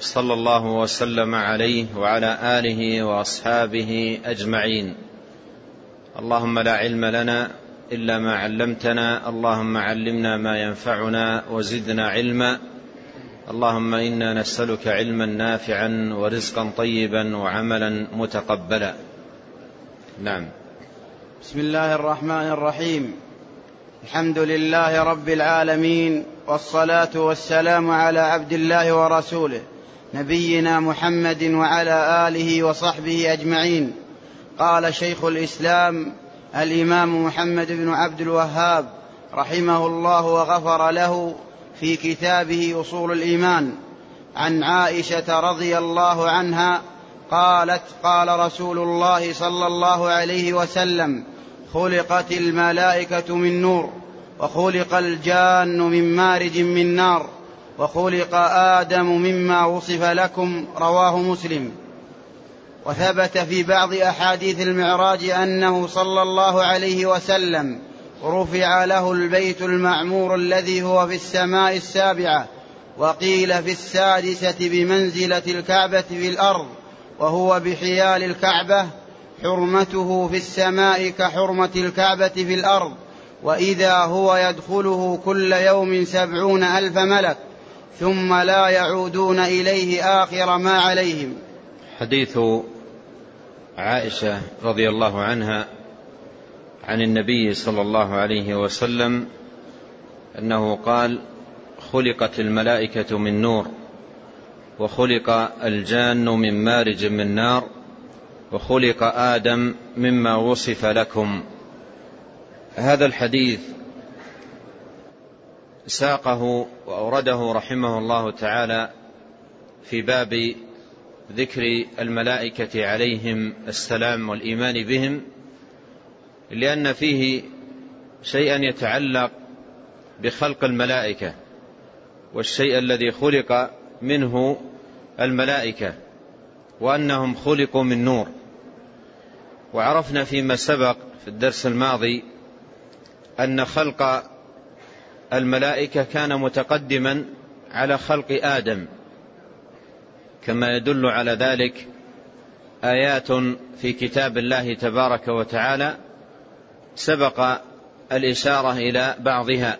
صلى الله وسلم عليه وعلى آله وأصحابه أجمعين. اللهم لا علم لنا إلا ما علمتنا اللهم علمنا ما ينفعنا وزدنا علما. اللهم إنا نسألك علما نافعا ورزقا طيبا وعملا متقبلا. نعم. بسم الله الرحمن الرحيم. الحمد لله رب العالمين والصلاة والسلام على عبد الله ورسوله. نبينا محمد وعلى آله وصحبه أجمعين. قال شيخ الإسلام الإمام محمد بن عبد الوهاب رحمه الله وغفر له في كتابه أصول الإيمان. عن عائشة رضي الله عنها قالت قال رسول الله صلى الله عليه وسلم خلقت الملائكة من نور وخلق الجان من مارج من نار. وخلق آدم مما وصف لكم رواه مسلم. وثبت في بعض أحاديث المعراج أنه صلى الله عليه وسلم رفع له البيت المعمور الذي هو في السماء السابعة وقيل في السادسة بمنزلة الكعبة في الأرض وهو بحيال الكعبة حرمته في السماء كحرمة الكعبة في الأرض وإذا هو يدخله كل يوم سبعون ألف ملك. ثم لا يعودون إليه آخر ما عليهم. حديث عائشة رضي الله عنها عن النبي صلى الله عليه وسلم أنه قال خلقت الملائكة من نور وخلق الجان من مارج من نار وخلق آدم مما وصف لكم. هذا الحديث ساقه وأورده رحمه الله تعالى في باب ذكر الملائكة عليهم السلام والإيمان بهم لأن فيه شيئا يتعلق بخلق الملائكة والشيء الذي خلق منه الملائكة وأنهم خلقوا من نور. وعرفنا فيما سبق في الدرس الماضي أن خلق الملائكة كان متقدما على خلق آدم كما يدل على ذلك آيات في كتاب الله تبارك وتعالى سبق الإشارة إلى بعضها.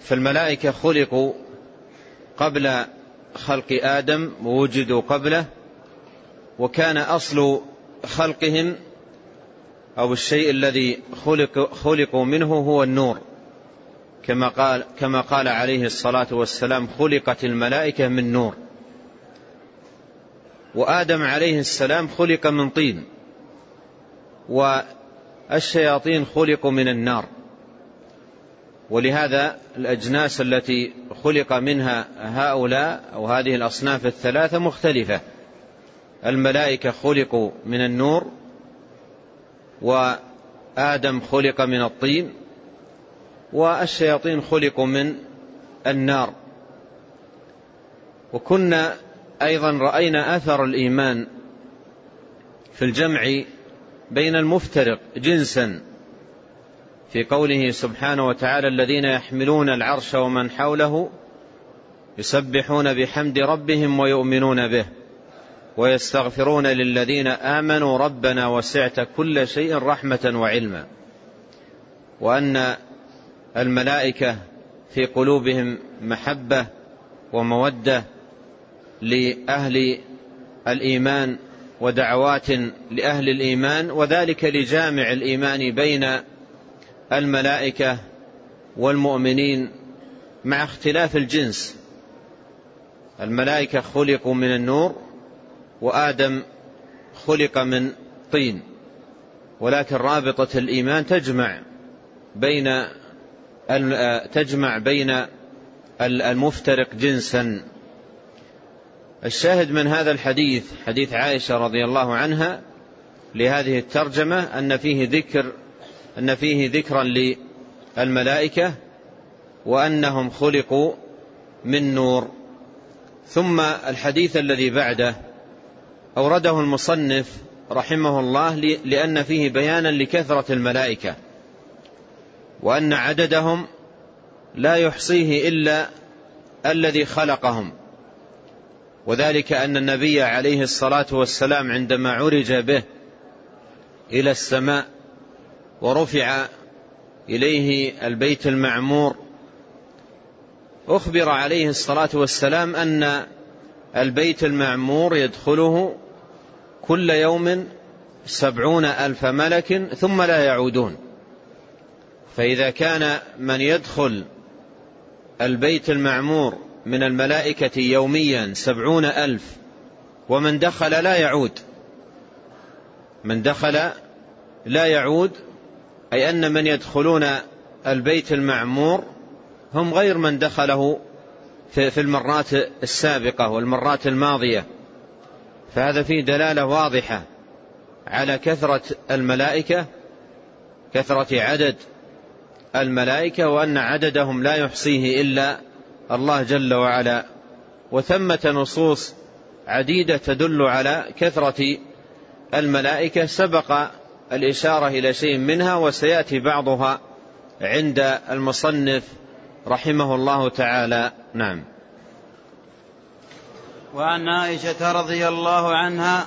فالملائكة خلقوا قبل خلق آدم ووجدوا قبله وكان أصل خلقهم أو الشيء الذي خلق خلقوا منه هو النور. كما قال كما قال عليه الصلاة والسلام خلقت الملائكة من نور. وآدم عليه السلام خلق من طين. والشياطين خلقوا من النار. ولهذا الأجناس التي خلق منها هؤلاء أو هذه الأصناف الثلاثة مختلفة. الملائكة خلقوا من النور وآدم خلق من الطين والشياطين خلقوا من النار. وكنا أيضا رأينا أثر الإيمان في الجمع بين المفترق جنسا في قوله سبحانه وتعالى الذين يحملون العرش ومن حوله يسبحون بحمد ربهم ويؤمنون به ويستغفرون للذين آمنوا ربنا وسعت كل شيء رحمة وعلما. وأن الملائكة في قلوبهم محبة ومودة لأهل الإيمان ودعوات لأهل الإيمان وذلك لجامع الإيمان بين الملائكة والمؤمنين مع اختلاف الجنس. الملائكة خلقوا من النور وآدم خلق من طين ولكن رابطة الإيمان تجمع بين تجمع بين المفترق جنسا. الشاهد من هذا الحديث حديث عائشة رضي الله عنها لهذه الترجمة أن فيه ذكر أن فيه ذكرا للملائكة وأنهم خلقوا من نور. ثم الحديث الذي بعده أورده المصنف رحمه الله لأن فيه بيانا لكثرة الملائكة. وأن عددهم لا يحصيه إلا الذي خلقهم. وذلك أن النبي عليه الصلاة والسلام عندما عرج به إلى السماء ورفع إليه البيت المعمور أخبر عليه الصلاة والسلام أن البيت المعمور يدخله كل يوم سبعون ألف ملك ثم لا يعودون. فإذا كان من يدخل البيت المعمور من الملائكة يوميا سبعون ألف ومن دخل لا يعود. من دخل لا يعود أي أن من يدخلون البيت المعمور هم غير من دخله في المرات السابقة والمرات الماضية. فهذا فيه دلالة واضحة على كثرة الملائكة كثرة عدد الملائكة وأن عددهم لا يحصيه إلا الله جل وعلا. وثمة نصوص عديدة تدل على كثرة الملائكة. سبق الإشارة إلى شيء منها وسيأتي بعضها عند المصنف رحمه الله تعالى. نعم. وعن عائشة رضي الله عنها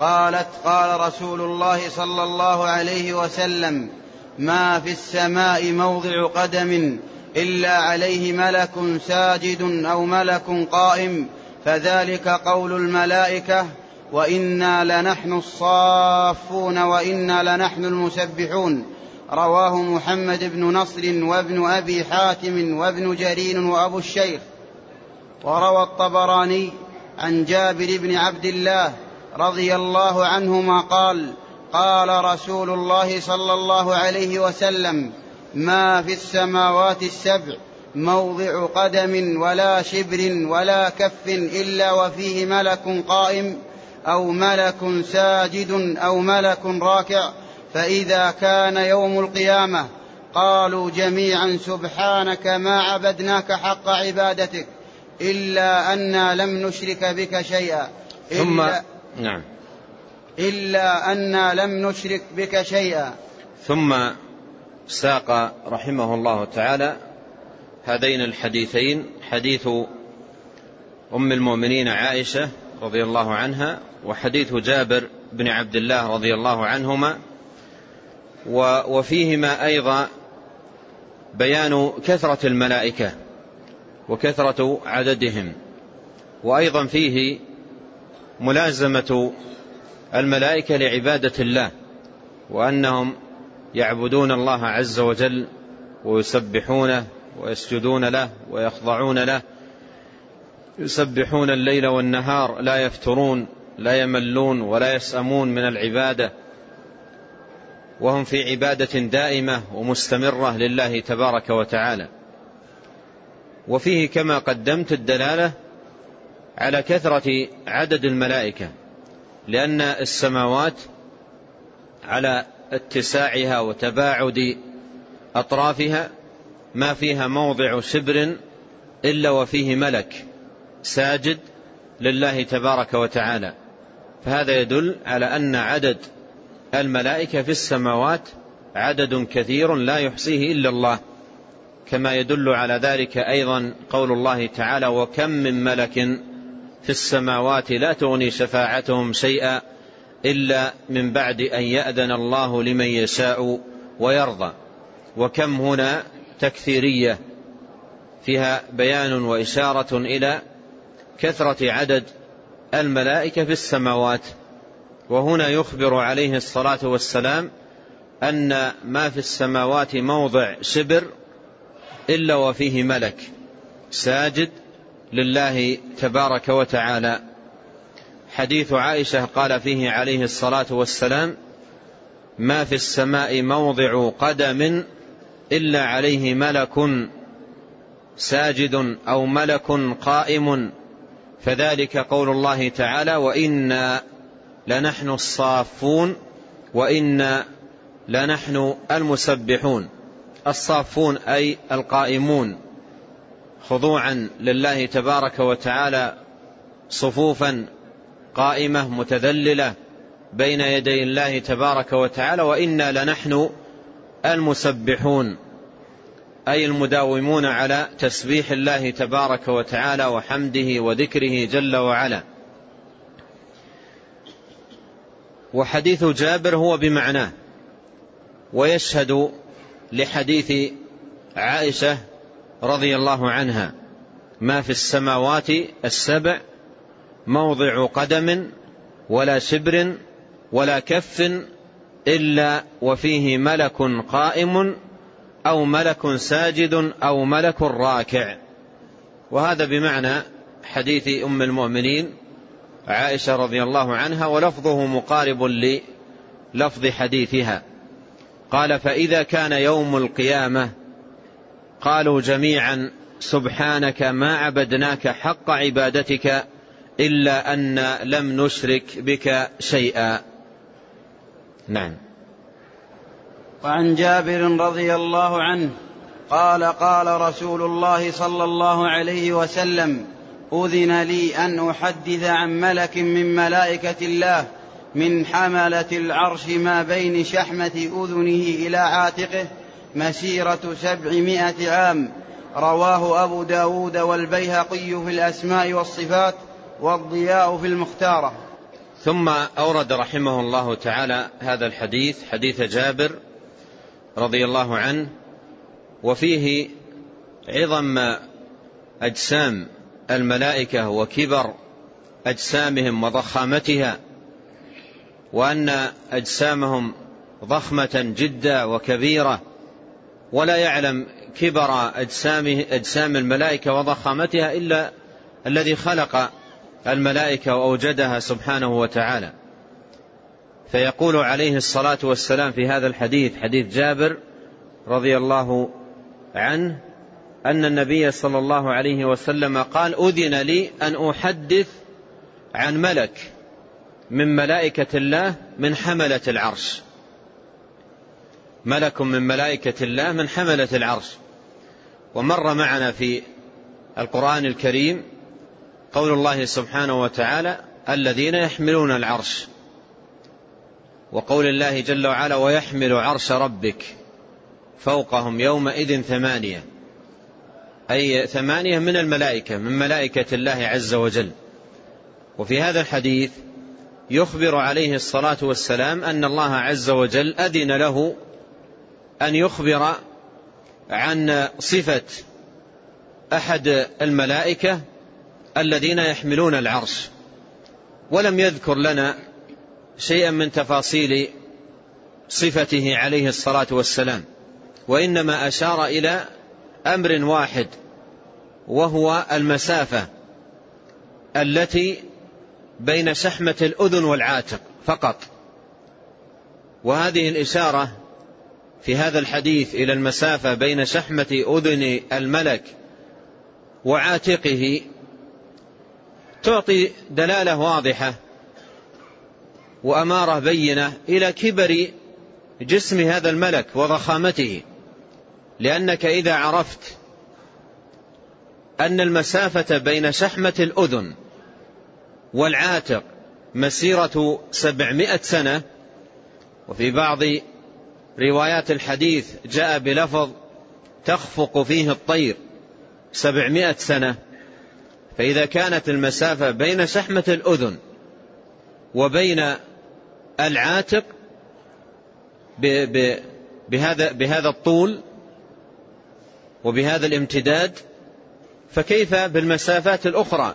قالت قال رسول الله صلى الله عليه وسلم ما في السماء موضع قدم إلا عليه ملك ساجد أو ملك قائم فذلك قول الملائكة وإنا لنحن الصافون وإنا لنحن المسبحون. رواه محمد بن نصر وابن أبي حاتم وابن جرير وأبو الشيخ. وروى الطبراني عن جابر بن عبد الله رضي الله عنهما قال قال رسول الله صلى الله عليه وسلم ما في السماوات السبع موضع قدم ولا شبر ولا كف إلا وفيه ملك قائم أو ملك ساجد أو ملك راكع فإذا كان يوم القيامة قالوا جميعا سبحانك ما عبدناك حق عبادتك إلا أنا لم نشرك بك شيئا ثم نعم. إلا أنا لم نشرك بك شيئا. ثم ساق رحمه الله تعالى هذين الحديثين حديث أم المؤمنين عائشة رضي الله عنها وحديث جابر بن عبد الله رضي الله عنهما وفيهما أيضا بيان كثرة الملائكة وكثرة عددهم وأيضا فيه ملازمة الملائكة لعبادة الله وأنهم يعبدون الله عز وجل ويسبحونه ويسجدون له ويخضعون له يسبحون الليل والنهار لا يفترون لا يملون ولا يسأمون من العبادة وهم في عبادة دائمة ومستمرة لله تبارك وتعالى. وفيه كما قدمت الدلالة على كثرة عدد الملائكة لأن السماوات على اتساعها وتباعد أطرافها ما فيها موضع شبر إلا وفيه ملك ساجد لله تبارك وتعالى. فهذا يدل على أن عدد الملائكة في السماوات عدد كثير لا يحصيه إلا الله. كما يدل على ذلك أيضا قول الله تعالى وكم من ملك في السماوات لا تغني شفاعتهم شيئا إلا من بعد أن يأذن الله لمن يشاء ويرضى. وكم هنا تكثيرية فيها بيان وإشارة إلى كثرة عدد الملائكة في السماوات. وهنا يخبر عليه الصلاة والسلام أن ما في السماوات موضع شبر إلا وفيه ملك ساجد لله تبارك وتعالى. حديث عائشة قال فيه عليه الصلاة والسلام ما في السماء موضع قدم إلا عليه ملك ساجد أو ملك قائم فذلك قول الله تعالى وإنا لنحن الصافون وإنا لنحن المسبحون. الصافون أي القائمون. خضوعا لله تبارك وتعالى صفوفا قائمة متذللة بين يدي الله تبارك وتعالى وإنا لنحن المسبحون أي المداومون على تسبيح الله تبارك وتعالى وحمده وذكره جل وعلا. وحديث جابر هو بمعناه ويشهد لحديث عائشة رضي الله عنها. ما في السماوات السبع موضع قدم ولا شبر ولا كف إلا وفيه ملك قائم أو ملك ساجد أو ملك راكع. وهذا بمعنى حديث أم المؤمنين عائشة رضي الله عنها ولفظه مقارب للفظ حديثها. قال فإذا كان يوم القيامة قالوا جميعا سبحانك ما عبدناك حق عبادتك إلا أن لم نشرك بك شيئا. نعم. وعن جابر رضي الله عنه قال قال رسول الله صلى الله عليه وسلم أذن لي أن أحدث عن ملك من ملائكة الله من حملة العرش ما بين شحمة أذنه إلى عاتقه مسيرة سبعمائة عام. رواه أبو داود والبيهقي في الأسماء والصفات والضياء في المختارة. ثم أورد رحمه الله تعالى هذا الحديث حديث جابر رضي الله عنه وفيه عظم أجسام الملائكة وكبر أجسامهم وضخامتها وأن أجسامهم ضخمة جدا وكبيرة. ولا يعلم كبر اجسام أجسام الملائكة وضخامتها إلا الذي خلق الملائكة وأوجدها سبحانه وتعالى. فيقول عليه الصلاة والسلام في هذا الحديث حديث جابر رضي الله عنه أن النبي صلى الله عليه وسلم قال أذن لي أن أحدث عن ملك من ملائكة الله من حملة العرش. ملك من ملائكة الله من حملة العرش. ومر معنا في القرآن الكريم قول الله سبحانه وتعالى الذين يحملون العرش. وقول الله جل وعلا ويحمل عرش ربك فوقهم يومئذ ثمانية. أي ثمانية من الملائكة من ملائكة الله عز وجل. وفي هذا الحديث يخبر عليه الصلاة والسلام أن الله عز وجل أذن له أن يخبر عن صفة أحد الملائكة الذين يحملون العرش. ولم يذكر لنا شيئا من تفاصيل صفته عليه الصلاة والسلام وإنما أشار إلى أمر واحد وهو المسافة التي بين شحمة الأذن والعاتق فقط. وهذه الإشارة في هذا الحديث إلى المسافة بين شحمة أذن الملك وعاتقه تعطي دلالة واضحة وأمارة بينة إلى كبر جسم هذا الملك وضخامته. لأنك إذا عرفت أن المسافة بين شحمة الأذن والعاتق مسيرة سبعمائة سنة وفي بعض روايات الحديث جاء بلفظ تخفق فيه الطير سبعمائة سنة فإذا كانت المسافة بين شحمة الأذن وبين العاتق بهذا بهذا الطول وبهذا الامتداد فكيف بالمسافات الأخرى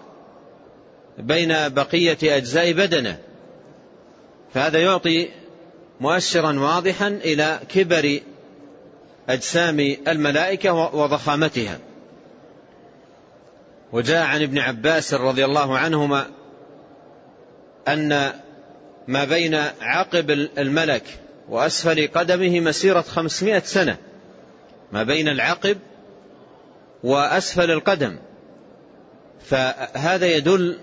بين بقية أجزاء بدنه؟ فهذا يعطي مؤشرا واضحا إلى كبر أجسام الملائكة وضخامتها. وجاء عن ابن عباس رضي الله عنهما أن ما بين عقب الملك وأسفل قدمه مسيرة خمسمائة سنة. ما بين العقب وأسفل القدم. فهذا يدل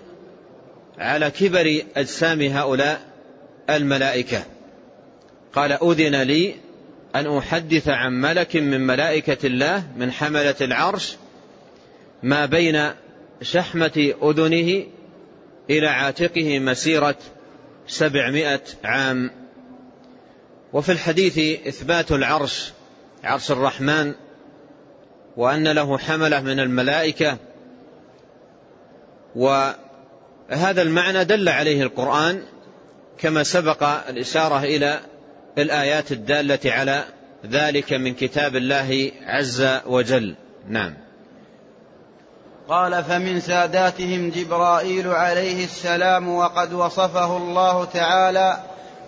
على كبر أجسام هؤلاء الملائكة. قال أذن لي أن أحدث عن ملك من ملائكة الله من حملة العرش ما بين شحمة أذنه إلى عاتقه مسيرة سبعمائة عام. وفي الحديث إثبات العرش عرش الرحمن وأن له حملة من الملائكة. وهذا المعنى دل عليه القرآن كما سبق الإشارة إلى الآيات الدالة على ذلك من كتاب الله عز وجل. نعم. قال فمن ساداتهم جبرائيل عليه السلام وقد وصفه الله تعالى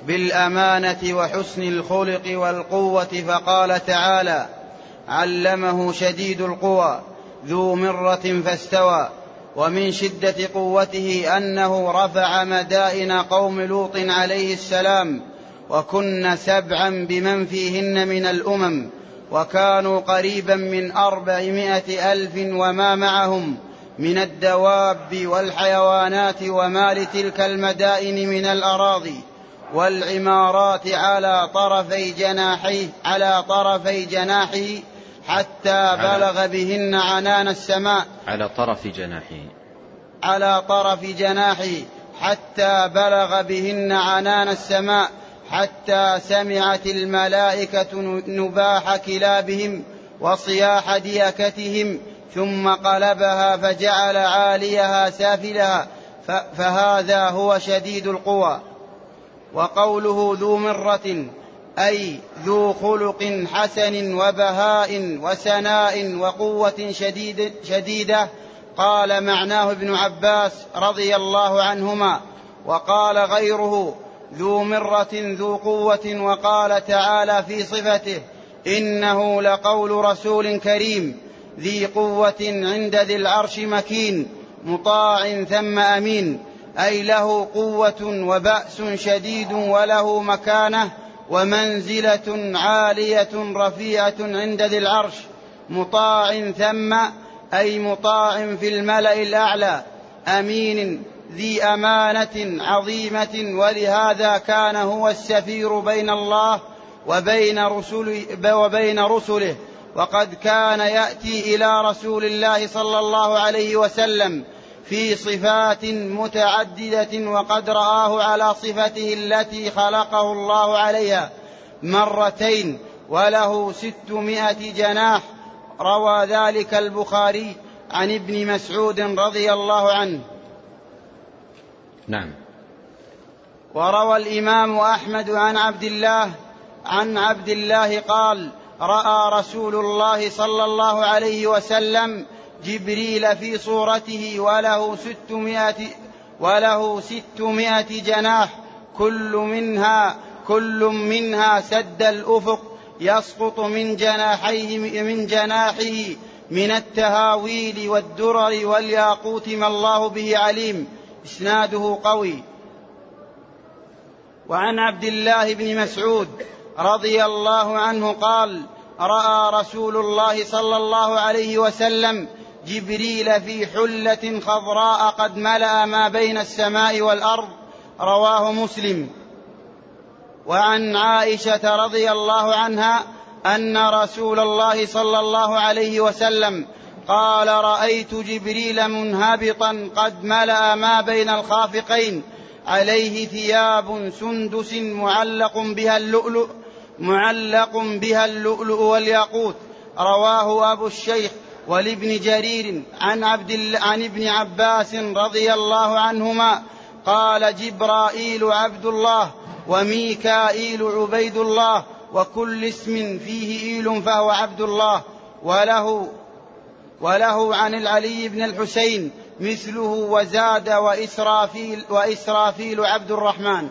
بالأمانة وحسن الخلق والقوة فقال تعالى علمه شديد القوى ذو مرة فاستوى ومن شدة قوته أنه رفع مدائن قوم لوط عليه السلام وكن سبعا بمن فيهن من الأمم وكانوا قريبا من أربعمائة ألف وما معهم من الدواب والحيوانات وما لتلك المدائن من الأراضي والعمارات على طرفي جناحيه على طرفي جناحه حتى بلغ بهن عنان السماء. على طرف جناحه على طرف جناحه حتى بلغ بهن عنان السماء. حتى سمعت الملائكة نباح كلابهم وصياح ديكتهم ثم قلبها فجعل عاليها سافلها فهذا هو شديد القوى. وقوله ذو مرة أي ذو خلق حسن وبهاء وسناء وقوة شديد شديدة قال معناه ابن عباس رضي الله عنهما. وقال غيره ذو مرة ذو قوة وقال تعالى في صفته إنه لقول رسول كريم ذي قوة عند ذي العرش مكين مطاع ثم أمين أي له قوة وبأس شديد وله مكانة ومنزلة عالية رفيعة عند ذي العرش مطاع ثم أي مطاع في الملأ الأعلى أمين ذي أمانة عظيمة ولهذا كان هو السفير بين الله وبين رسل وبين رسله. وقد كان يأتي إلى رسول الله صلى الله عليه وسلم في صفات متعددة وقد رآه على صفته التي خلقه الله عليها مرتين وله ستمائة جناح. روى ذلك البخاري عن ابن مسعود رضي الله عنه. نعم. وروى الإمام أحمد عن عبد الله عن عبد الله قال رأى رسول الله صلى الله عليه وسلم جبريل في صورته وله ستمائة وله ستمائة جناح كل منها كل منها سد الأفق يسقط من جناحيه من جناحه من التهاويل والدرر والياقوت ما الله به عليم. إسناده قوي. وعن عبد الله بن مسعود رضي الله عنه قال رأى رسول الله صلى الله عليه وسلم جبريل في حلة خضراء قد ملأ ما بين السماء والأرض. رواه مسلم. وعن عائشة رضي الله عنها أن رسول الله صلى الله عليه وسلم قال رأيت جبريل منهبطا قد ملأ ما بين الخافقين. عليه ثياب سندس معلق بها اللؤلؤ معلق بها اللؤلؤ والياقوت. رواه أبو الشيخ ولابن جرير عن عبد عن ابن عباس رضي الله عنهما. قال جبرائيل عبد الله وميكائيل عبيد الله وكل اسم فيه إيل فهو عبد الله وله وله عن العلي بن الحسين مثله وزاد وإسرافيل, وإسرافيل عبد الرحمن.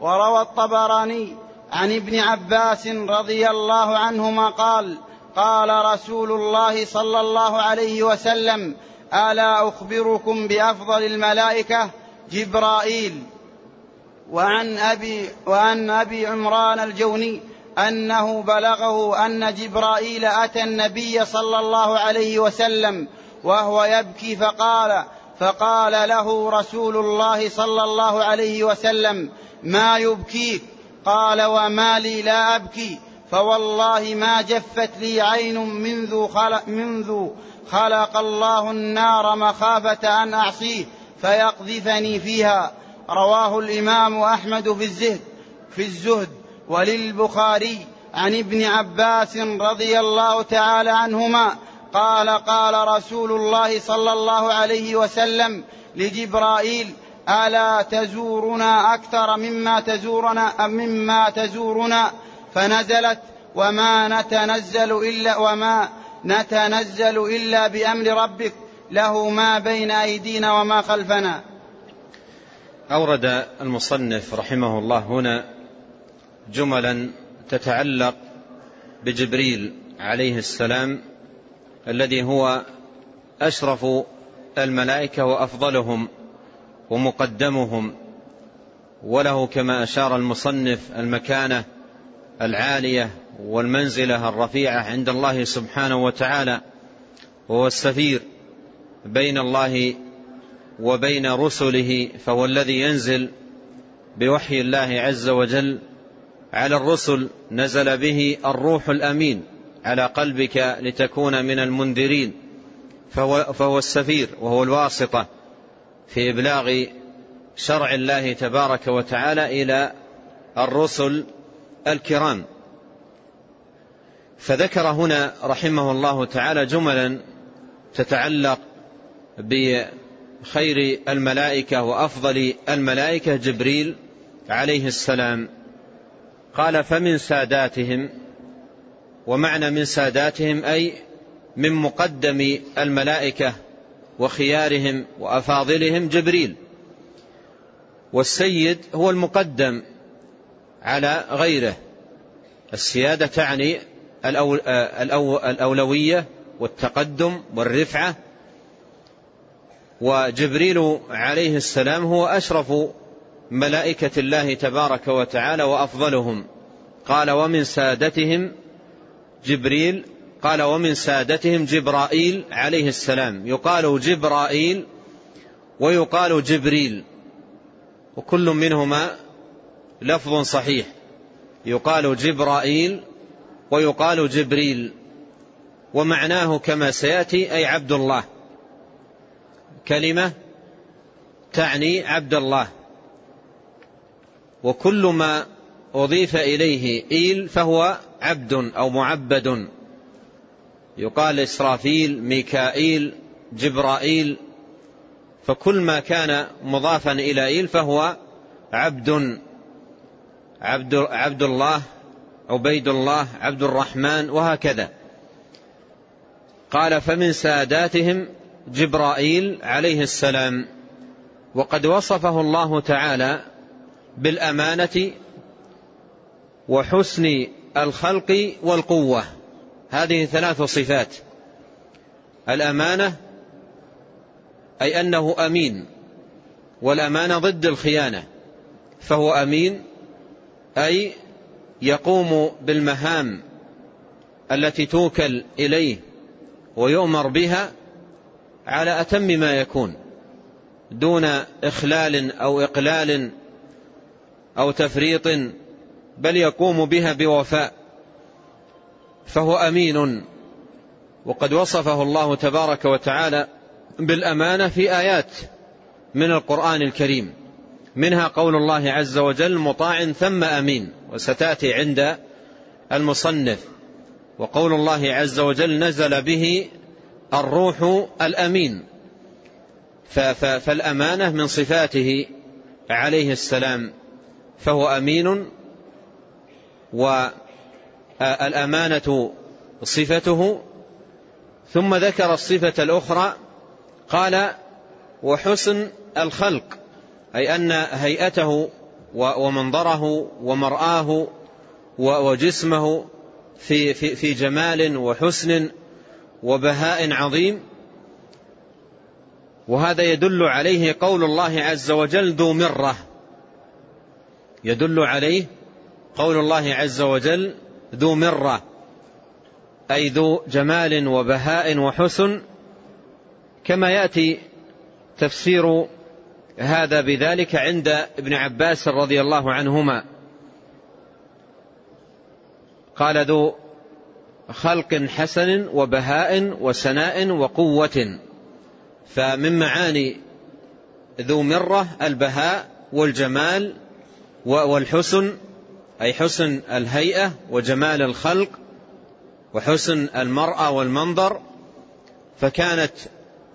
وروى الطبراني عن ابن عباس رضي الله عنهما قال قال رسول الله صلى الله عليه وسلم ألا أخبركم بأفضل الملائكة جبرائيل وعن ابي وعن أبي عمران الجوني أنه بلغه أن جبرائيل أتى النبي صلى الله عليه وسلم وهو يبكي فقال فقال له رسول الله صلى الله عليه وسلم ما يبكيك؟ قال وما لي لا أبكي فوالله ما جفت لي عين منذ خلق, منذ خلق الله النار مخافة أن أعصيه فيقذفني فيها. رواه الإمام أحمد في الزهد في الزهد. وللبخاري عن ابن عباس رضي الله تعالى عنهما قال قال رسول الله صلى الله عليه وسلم لجبرائيل ألا تزورنا أكثر مما تزورنا مما تزورنا؟ فنزلت وما نتنزل إلا وما نتنزل إلا بأمر ربك له ما بين أيدينا وما خلفنا. أورد المصنف رحمه الله هنا جملا تتعلق بجبريل عليه السلام الذي هو أشرف الملائكة وأفضلهم ومقدمهم وله كما أشار المصنف المكانة العالية والمنزلة الرفيعة عند الله سبحانه وتعالى وهو السفير بين الله وبين رسله فهو الذي ينزل بوحي الله عز وجل على الرسل نزل به الروح الأمين على قلبك لتكون من المنذرين. فهو, فهو السفير وهو الواسطة في إبلاغ شرع الله تبارك وتعالى إلى الرسل الكرام. فذكر هنا رحمه الله تعالى جملا تتعلق بخير الملائكة وأفضل الملائكة جبريل عليه السلام. قال فمن ساداتهم ومعنى من ساداتهم أي من مقدم الملائكة وخيارهم وأفاضلهم جبريل. والسيد هو المقدم على غيره. السيادة تعني الأولوية والتقدم والرفعة. وجبريل عليه السلام هو أشرف ملائكة الله تبارك وتعالى وأفضلهم. قال ومن سادتهم جبريل قال ومن سادتهم جبرائيل عليه السلام. يقال جبرائيل ويقال جبريل. وكل منهما لفظ صحيح. يقال جبرائيل ويقال جبريل. ومعناه كما سيأتي أي عبد الله. كلمة تعني عبد الله. وكل ما أضيف إليه إيل فهو عبد أو معبد. يقال إسرافيل ميكائيل جبرائيل. فكل ما كان مضافا إلى إيل فهو عبد. عبد, عبد الله عبيد الله عبد الرحمن وهكذا. قال فمن ساداتهم جبرائيل عليه السلام. وقد وصفه الله تعالى بالأمانة وحسن الخلق والقوة. هذه ثلاث صفات. الأمانة أي أنه أمين والأمانة ضد الخيانة فهو أمين أي يقوم بالمهام التي توكل إليه ويؤمر بها على أتم ما يكون دون إخلال أو إقلال أو تفريط بل يقوم بها بوفاء فهو أمين. وقد وصفه الله تبارك وتعالى بالأمانة في آيات من القرآن الكريم منها قول الله عز وجل مطاع ثم أمين وستأتي عند المصنف. وقول الله عز وجل نزل به الروح الأمين فالأمانة من صفاته عليه السلام. فهو أمين والأمانة صفته ثم ذكر الصفة الأخرى قال وحسن الخلق أي أن هيئته ومنظره ومرآه وجسمه في, في, في جمال وحسن وبهاء عظيم. وهذا يدل عليه قول الله عز وجل ذو مرة. يدل عليه قول الله عز وجل ذو مرة أي ذو جمال وبهاء وحسن كما يأتي تفسير هذا بذلك عند ابن عباس رضي الله عنهما. قال ذو خلق حسن وبهاء وسناء وقوة. فمن معاني ذو مرة البهاء والجمال والحسن أي حسن الهيئة وجمال الخلق وحسن المرأة والمنظر. فكانت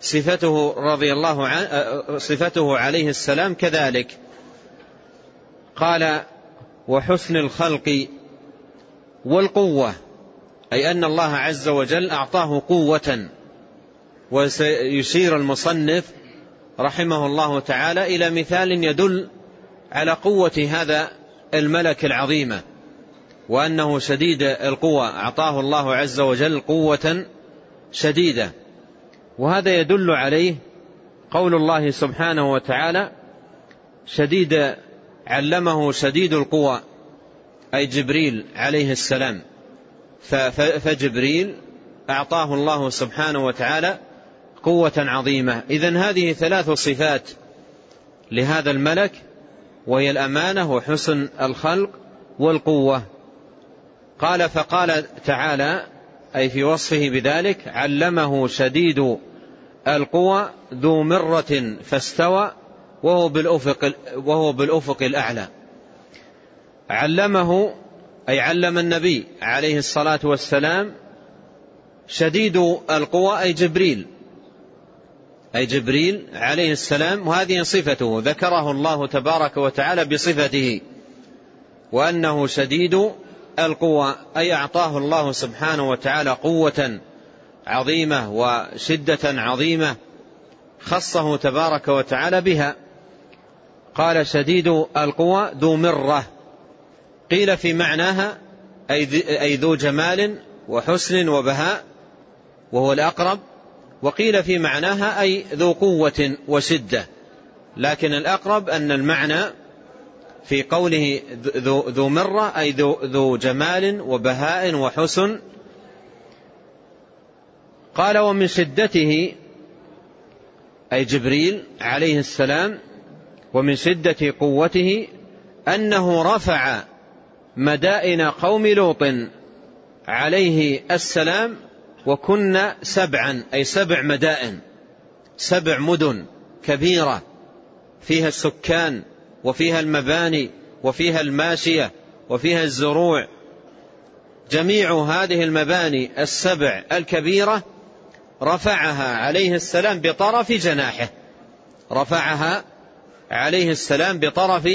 صفته رضي الله عنه صفته عليه السلام كذلك. قال وحسن الخلق والقوة أي أن الله عز وجل أعطاه قوة. وسيشير المصنف رحمه الله تعالى إلى مثال يدل على قوة هذا الملك العظيمة وأنه شديد القوة أعطاه الله عز وجل قوة شديدة. وهذا يدل عليه قول الله سبحانه وتعالى شديد علمه شديد القوى أي جبريل عليه السلام. فجبريل أعطاه الله سبحانه وتعالى قوة عظيمة. إذن هذه ثلاث صفات لهذا الملك وهي الأمانة وحسن الخلق والقوة. قال فقال تعالى أي في وصفه بذلك علمه شديد القوى ذو مرة فاستوى وهو بالأفق, وهو بالأفق الأعلى. علمه أي علم النبي عليه الصلاة والسلام شديد القوى أي جبريل. أي جبريل عليه السلام وهذه صفته. ذكره الله تبارك وتعالى بصفته وأنه شديد القوى أي أعطاه الله سبحانه وتعالى قوة عظيمة وشدة عظيمة خصه تبارك وتعالى بها. قال شديد القوى ذو مرة. قيل في معناها أي ذو جمال وحسن وبهاء وهو الأقرب وقيل في معناها أي ذو قوة وشدة. لكن الأقرب أن المعنى في قوله ذو مرة أي ذو جمال وبهاء وحسن قال ومن شدته أي جبريل عليه السلام ومن شدة قوته أنه رفع مدائن قوم لوط عليه السلام وكنا سبعا أي سبع مدائن سبع مدن كبيرة فيها السكان وفيها المباني وفيها الماشية وفيها الزروع. جميع هذه المباني السبع الكبيرة رفعها عليه السلام بطرف جناحه. رفعها عليه السلام بطرف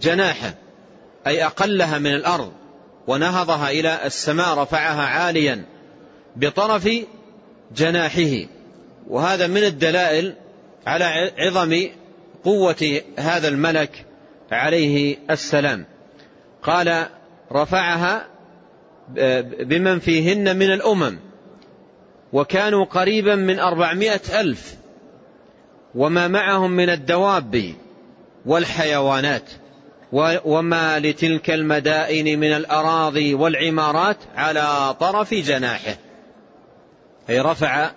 جناحه أي أقلها من الأرض ونهضها إلى السماء رفعها عاليا. بطرف جناحه. وهذا من الدلائل على عظم قوة هذا الملك عليه السلام. قال رفعها بمن فيهن من الأمم وكانوا قريبا من أربعمائة ألف وما معهم من الدواب والحيوانات وما لتلك المدائن من الأراضي والعمارات على طرف جناحه. أي رفع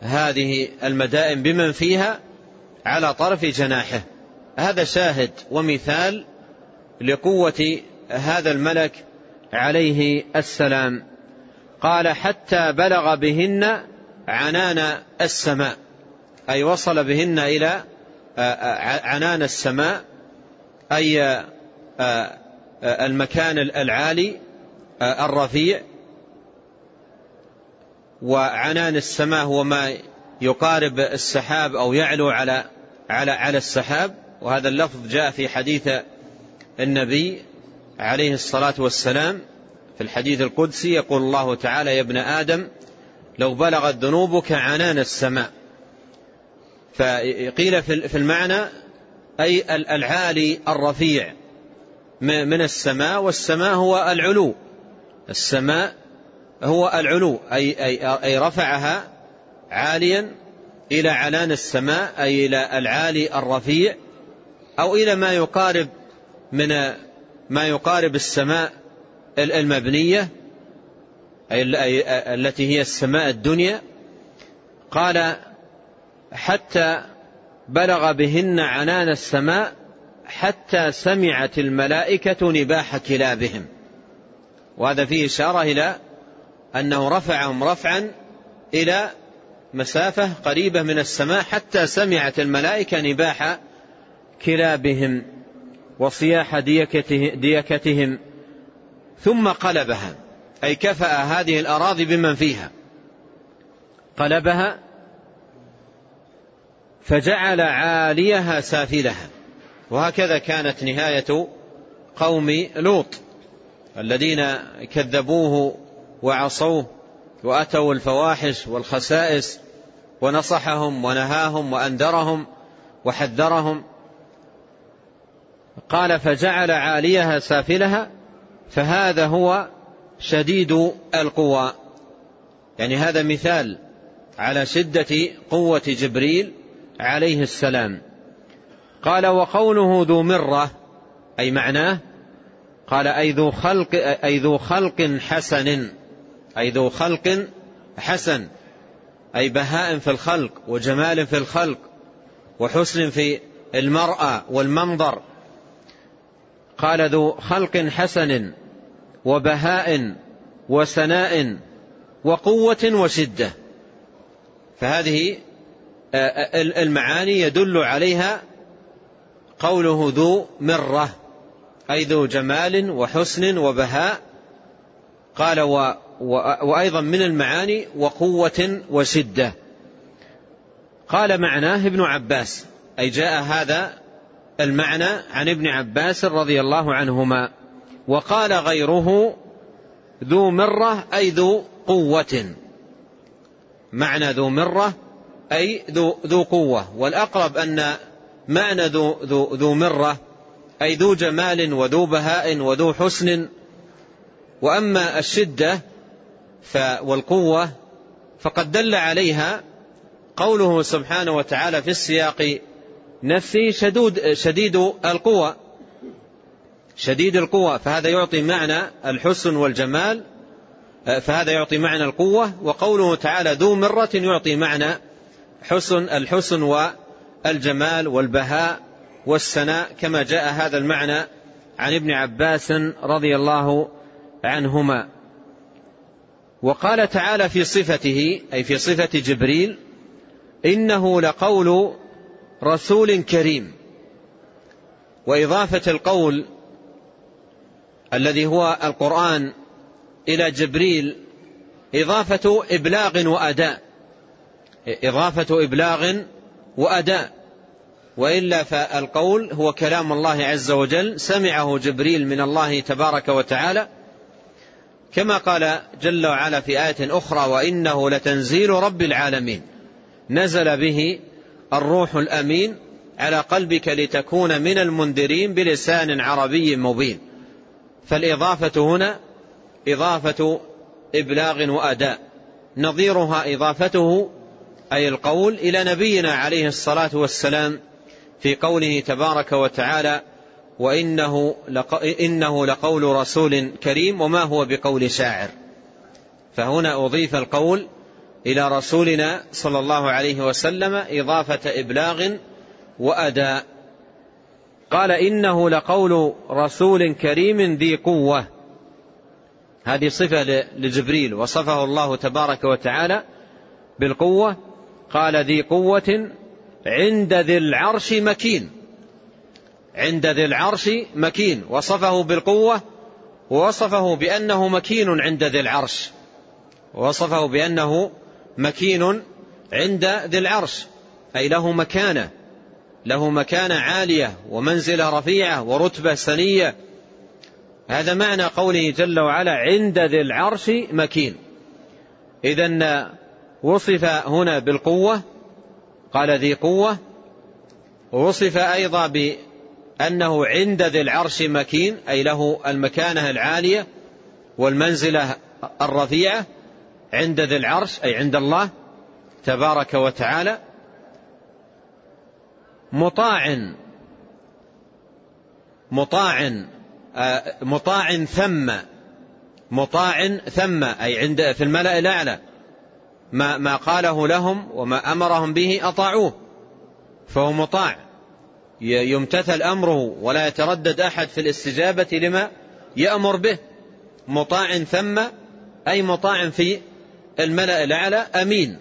هذه المدائن بمن فيها على طرف جناحه. هذا شاهد ومثال لقوة هذا الملك عليه السلام. قال حتى بلغ بهن عنان السماء. أي وصل بهن إلى عنان السماء. أي المكان العالي الرفيع. وعنان السماء هو ما يقارب السحاب أو يعلو على على على السحاب. وهذا اللفظ جاء في حديث النبي عليه الصلاة والسلام في الحديث القدسي يقول الله تعالى يا ابن آدم لو بلغت ذنوبك عنان السماء. فقيل في المعنى أي العالي الرفيع من السماء والسماء هو العلو. السماء هو العلو أي, أي, أي رفعها عاليا إلى علان السماء أي إلى العالي الرفيع أو إلى ما يقارب من ما يقارب السماء المبنية أي التي هي السماء الدنيا. قال حتى بلغ بهن عنان السماء حتى سمعت الملائكة نباح كلابهم. وهذا فيه إشارة إلى أنه رفعهم رفعا إلى مسافة قريبة من السماء حتى سمعت الملائكة نباح كلابهم وصياح ديكتهم. ثم قلبها. أي كفأ هذه الأراضي بمن فيها. قلبها فجعل عاليها سافلها. وهكذا كانت نهاية قوم لوط الذين كذبوه وعصوه وأتوا الفواحش والخسائس ونصحهم ونهاهم وأنذرهم وحذرهم. قال فجعل عاليها سافلها فهذا هو شديد القوى. يعني هذا مثال على شدة قوة جبريل عليه السلام. قال وقوله ذو مرة أي معناه قال أي ذو خلق أي ذو خلق حسن. أي ذو خلق حسن أي بهاء في الخلق وجمال في الخلق وحسن في المرأة والمنظر. قال ذو خلق حسن وبهاء وسناء وقوة وشدة. فهذه المعاني يدل عليها قوله ذو مرة أي ذو جمال وحسن وبهاء. قال وأيضا من المعاني وقوة وشدة. قال معناه ابن عباس أي جاء هذا المعنى عن ابن عباس رضي الله عنهما وقال غيره ذو مرة أي ذو قوة. معنى ذو مرة أي ذو, ذو قوة. والأقرب أن معنى ذو, ذو, ذو مرة أي ذو جمال وذو بهاء وذو حسن. وأما الشدة والقوة فقد دل عليها قوله سبحانه وتعالى في السياق نفسه شدود شديد القوى شديد القوى فهذا يعطي معنى الحسن والجمال فهذا يعطي معنى القوة وقوله تعالى ذو مرة يعطي معنى حسن الحسن والجمال والبهاء والسناء كما جاء هذا المعنى عن ابن عباس رضي الله عنهما. وقال تعالى في صفته أي في صفة جبريل إنه لقول رسول كريم. وإضافة القول الذي هو القرآن إلى جبريل إضافة إبلاغ وأداء. إضافة إبلاغ وأداء. وإلا فالقول هو كلام الله عز وجل سمعه جبريل من الله تبارك وتعالى كما قال جل وعلا في آية أخرى وإنه لتنزيل رب العالمين. نزل به الروح الأمين على قلبك لتكون من المنذرين بلسان عربي مبين. فالإضافة هنا إضافة إبلاغ وأداء. نظيرها إضافته أي القول إلى نبينا عليه الصلاة والسلام في قوله تبارك وتعالى وإنه إنه لقول رسول كريم وما هو بقول شاعر. فهنا أضيف القول إلى رسولنا صلى الله عليه وسلم إضافة إبلاغ وأداء. قال إنه لقول رسول كريم ذي قوة. هذه صفة لجبريل. وصفه الله تبارك وتعالى بالقوة. قال ذي قوة عند ذي العرش مكين. عند ذي العرش مكين. وصفه بالقوة ووصفه بأنه مكين عند ذي العرش. وصفه بأنه مكين عند ذي العرش. أي له مكانة له مكانة عالية ومنزلة رفيعة ورتبة سنية. هذا معنى قوله جل وعلا عند ذي العرش مكين. إذا وصف هنا بالقوة قال ذي قوة. ووصف أيضا بأنه عند ذي العرش مكين أي له المكانة العالية والمنزلة الرفيعة عند ذي العرش أي عند الله تبارك وتعالى. مطاع مطاع آه، مطاع ثم مطاع ثم أي عند في الملأ الأعلى. ما, ما قاله لهم وما أمرهم به أطاعوه فهو مطاع. يمتثل أمره ولا يتردد أحد في الاستجابة لما يأمر به. مطاع ثم أي مطاع في الملأ الأعلى أمين.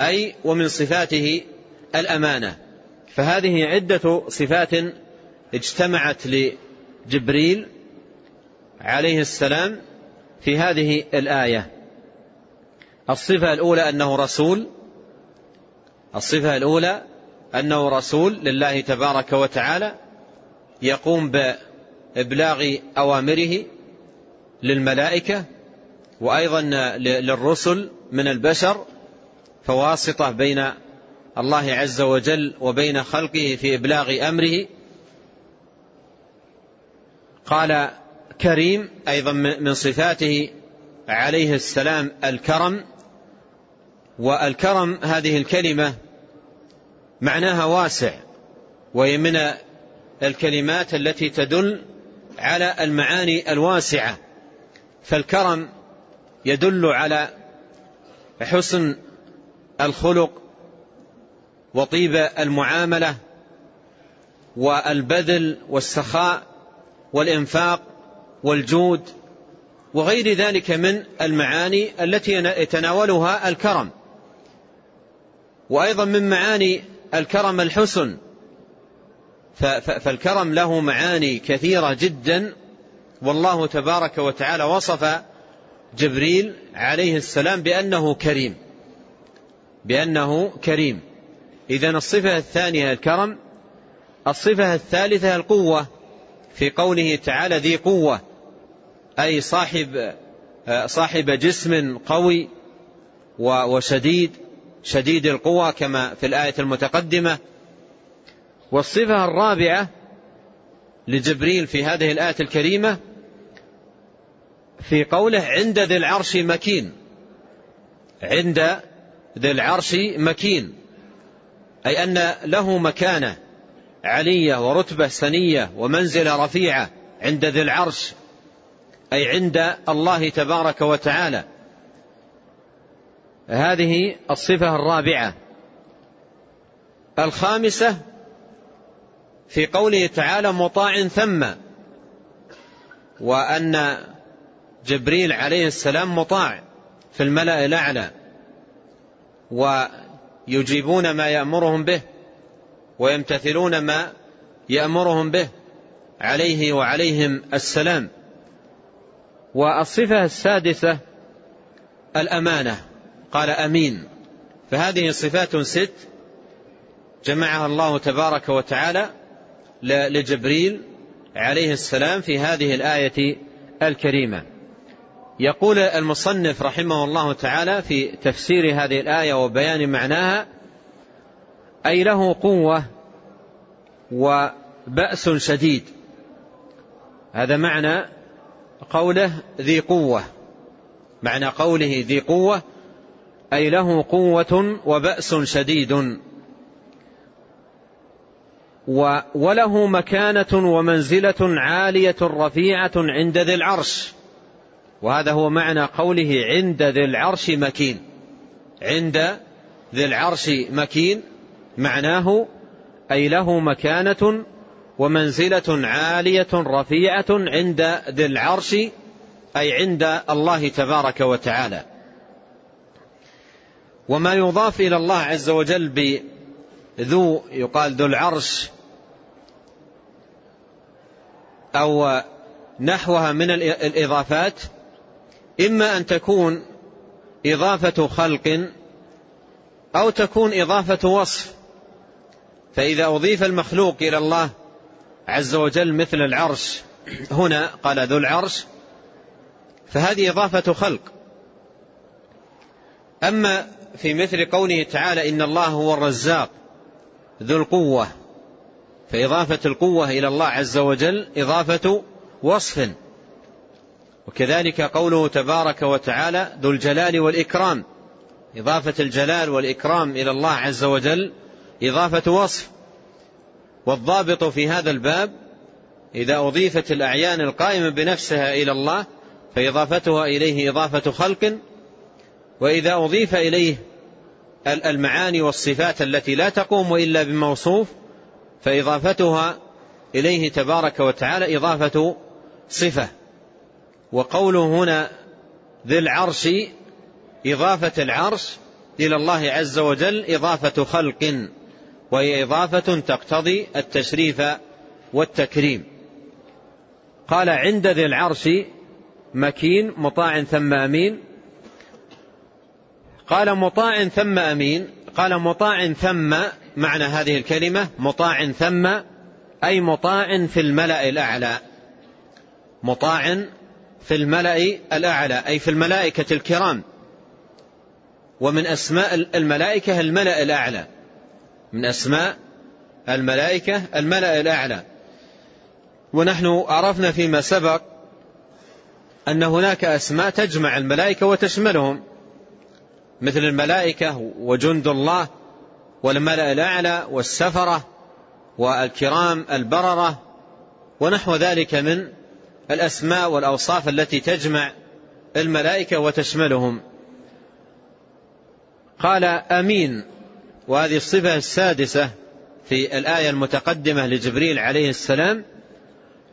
أي ومن صفاته الأمانة. فهذه عدة صفات اجتمعت لجبريل عليه السلام في هذه الآية. الصفة الأولى أنه رسول. الصفة الأولى أنه رسول لله تبارك وتعالى يقوم بإبلاغ أوامره للملائكة وأيضا للرسل من البشر فواسطة بين الله عز وجل وبين خلقه في إبلاغ أمره. قال كريم أيضا من صفاته عليه السلام الكرم. والكرم هذه الكلمة معناها واسع وهي من الكلمات التي تدل على المعاني الواسعة. فالكرم يدل على حسن الخلق وطيب المعاملة والبذل والسخاء والإنفاق والجود وغير ذلك من المعاني التي يتناولها الكرم. وأيضا من معاني الكرم الحسن. فالكرم له معاني كثيرة جدا. والله تبارك وتعالى وصف جبريل عليه السلام بأنه كريم. بأنه كريم. إذا الصفة الثانية الكرم الصفة الثالثة القوة. في قوله تعالى ذي قوة أي صاحب صاحب جسم قوي وشديد. شديد القوى كما في الآية المتقدمة. والصفة الرابعة لجبريل في هذه الآية الكريمة في قوله عند ذي العرش مكين. عند ذي العرش مكين. أي أن له مكانة علية ورتبة سنية ومنزلة رفيعة عند ذي العرش. أي عند الله تبارك وتعالى. هذه الصفة الرابعة. الخامسة في قوله تعالى مطاع ثم وأن جبريل عليه السلام مطاع في الملأ الأعلى ويجيبون ما يأمرهم به ويمتثلون ما يأمرهم به عليه وعليهم السلام. والصفة السادسة الأمانة. قال أمين. فهذه صفات ست جمعها الله تبارك وتعالى لجبريل عليه السلام في هذه الآية الكريمة. يقول المصنف رحمه الله تعالى في تفسير هذه الآية وبيان معناها أي له قوة وبأس شديد. هذا معنى قوله ذي قوة. معنى قوله ذي قوة أي له قوة وبأس شديد. وله مكانة ومنزلة عالية رفيعة عند ذي العرش. وهذا هو معنى قوله عند ذي العرش مكين. عند ذي العرش مكين معناه أي له مكانة ومنزلة عالية رفيعة عند ذي العرش أي عند الله تبارك وتعالى. وما يضاف إلى الله عز وجل بذو يقال ذو العرش أو نحوها من الإضافات إما أن تكون إضافة خلق أو تكون إضافة وصف. فإذا أضيف المخلوق إلى الله عز وجل مثل العرش هنا قال ذو العرش فهذه إضافة خلق. أما في مثل قوله تعالى إن الله هو الرزاق ذو القوة فإضافة القوة إلى الله عز وجل إضافة وصف. وكذلك قوله تبارك وتعالى ذو الجلال والإكرام إضافة الجلال والإكرام إلى الله عز وجل إضافة وصف. والضابط في هذا الباب إذا أضيفت الأعيان القائمة بنفسها إلى الله فإضافتها إليه إضافة خلق وإذا أضيف إليه المعاني والصفات التي لا تقوم إلا بموصوف فإضافتها إليه تبارك وتعالى إضافة صفة. وقوله هنا ذي العرش إضافة العرش إلى الله عز وجل إضافة خلق وهي إضافة تقتضي التشريف والتكريم. قال عند ذي العرش مكين مطاع ثم أمين قال مطاع ثم أمين. قال مطاع ثم معنى هذه الكلمة مطاع ثم أي مطاع في الملأ الأعلى. مطاع في الملأ الأعلى أي في الملائكة الكرام. ومن أسماء الملائكة الملأ الأعلى. من أسماء الملائكة الملأ الأعلى. ونحن عرفنا فيما سبق أن هناك أسماء تجمع الملائكة وتشملهم. مثل الملائكة وجند الله والملأ الأعلى والسفرة والكرام البررة ونحو ذلك من الأسماء والأوصاف التي تجمع الملائكة وتشملهم. قال أمين وهذه الصفة السادسة في الآية المتقدمة لجبريل عليه السلام.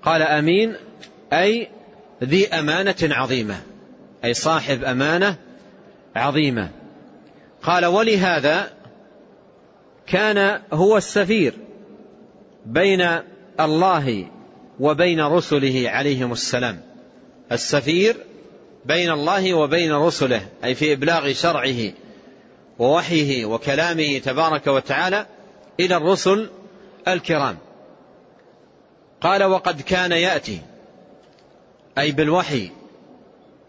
قال أمين أي ذي أمانة عظيمة أي صاحب أمانة عظيمة. قال ولهذا كان هو السفير بين الله وبين رسله عليهم السلام. السفير بين الله وبين رسله أي في إبلاغ شرعه ووحيه وكلامه تبارك وتعالى إلى الرسل الكرام. قال وقد كان يأتي أي بالوحي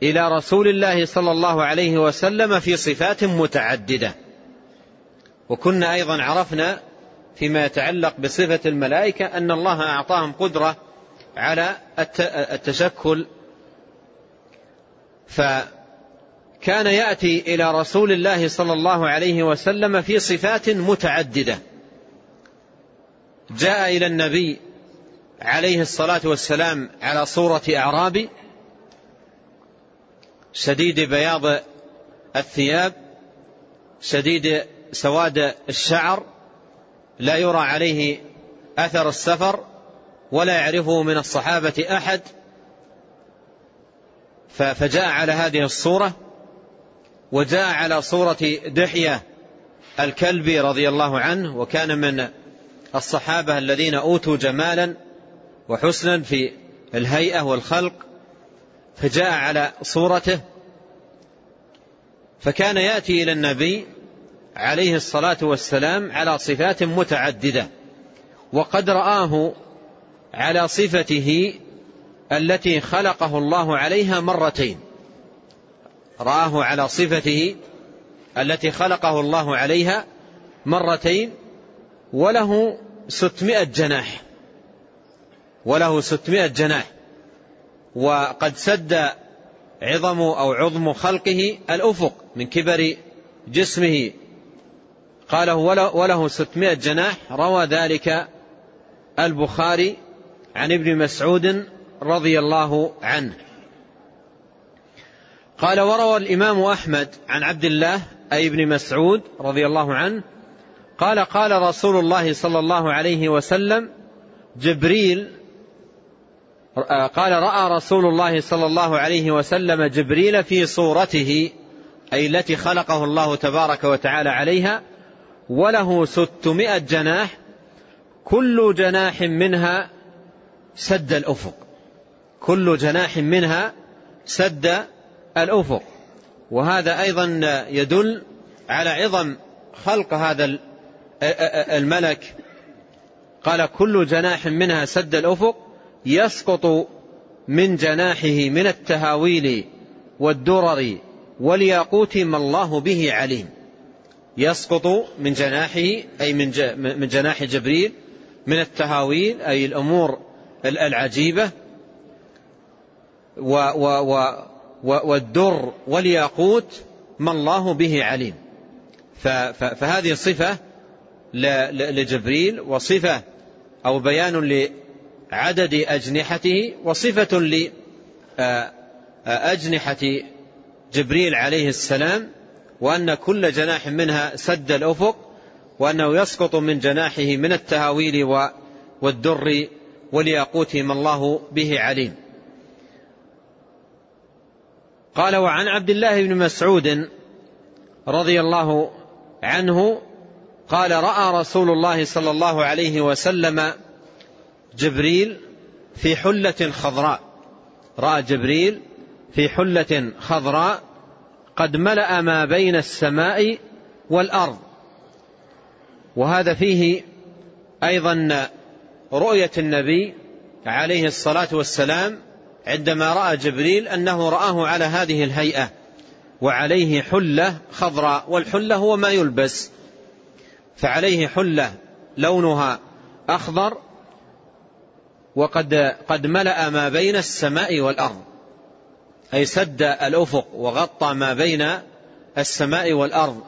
إلى رسول الله صلى الله عليه وسلم في صفات متعددة. وكنا أيضا عرفنا فيما يتعلق بصفة الملائكة أن الله أعطاهم قدرة على التشكل. فكان يأتي إلى رسول الله صلى الله عليه وسلم في صفات متعددة. جاء إلى النبي عليه الصلاة والسلام على صورة أعرابي شديد بياض الثياب شديد سواد الشعر لا يرى عليه أثر السفر ولا يعرفه من الصحابة أحد. فجاء على هذه الصورة وجاء على صورة دحية الكلبي رضي الله عنه وكان من الصحابة الذين أوتوا جمالا وحسنا في الهيئة والخلق. فجاء على صورته فكان يأتي إلى النبي عليه الصلاة والسلام على صفات متعددة وقد رآه على صفته التي خلقه الله عليها مرتين. رآه على صفته التي خلقه الله عليها مرتين وله ستمائة جناح وله ستمائة جناح. وقد سد عظم أو عظم خلقه الأفق من كبر جسمه. قاله وله ستمائة جناح روى ذلك البخاري عن ابن مسعود رضي الله عنه. قال وروى الإمام أحمد عن عبد الله أي ابن مسعود رضي الله عنه قال قال رسول الله صلى الله عليه وسلم جبريل قال رأى رسول الله صلى الله عليه وسلم جبريل في صورته أي التي خلقه الله تبارك وتعالى عليها وله ستمائة جناح كل جناح منها سد الأفق. كل جناح منها سد الأفق. وهذا أيضا يدل على عظم خلق هذا الملك. قال كل جناح منها سد الأفق يسقط من جناحه من التهاويل والدرر والياقوت ما الله به عليم. يسقط من جناحه أي من جناح جبريل من التهاويل أي الأمور العجيبة والدر والياقوت ما الله به عليم. فهذه صفة لجبريل وصفة أو بيان لعدد أجنحته وصفة لأجنحة جبريل عليه السلام وأن كل جناح منها سد الأفق وأنه يسقط من جناحه من التهاويل والدر والياقوت ما الله به عليم. قال وعن عبد الله بن مسعود رضي الله عنه قال رأى رسول الله صلى الله عليه وسلم جبريل في حلة خضراء. رأى جبريل في حلة خضراء. قد ملأ ما بين السماء والأرض. وهذا فيه أيضا رؤية النبي عليه الصلاة والسلام عندما رأى جبريل أنه رآه على هذه الهيئة. وعليه حلة خضراء. والحلة هو ما يلبس. فعليه حلة لونها أخضر وقد قد ملأ ما بين السماء والأرض. أي سد الأفق وغطى ما بين السماء والأرض.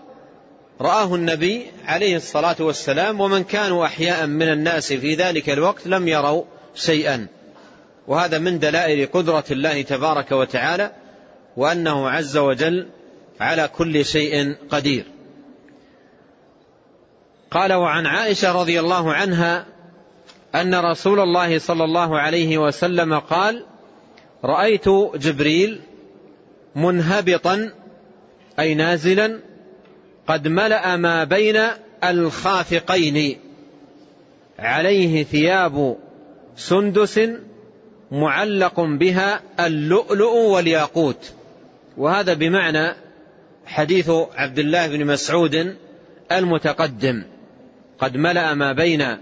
رآه النبي عليه الصلاة والسلام ومن كانوا أحياء من الناس في ذلك الوقت لم يروا شيئا. وهذا من دلائل قدرة الله تبارك وتعالى وأنه عز وجل على كل شيء قدير. قال وعن عائشة رضي الله عنها أن رسول الله صلى الله عليه وسلم قال رأيت جبريل منهبطا أي نازلا قد ملأ ما بين الخافقين. عليه ثياب سندس معلق بها اللؤلؤ والياقوت. وهذا بمعنى حديث عبد الله بن مسعود المتقدم قد ملأ ما بين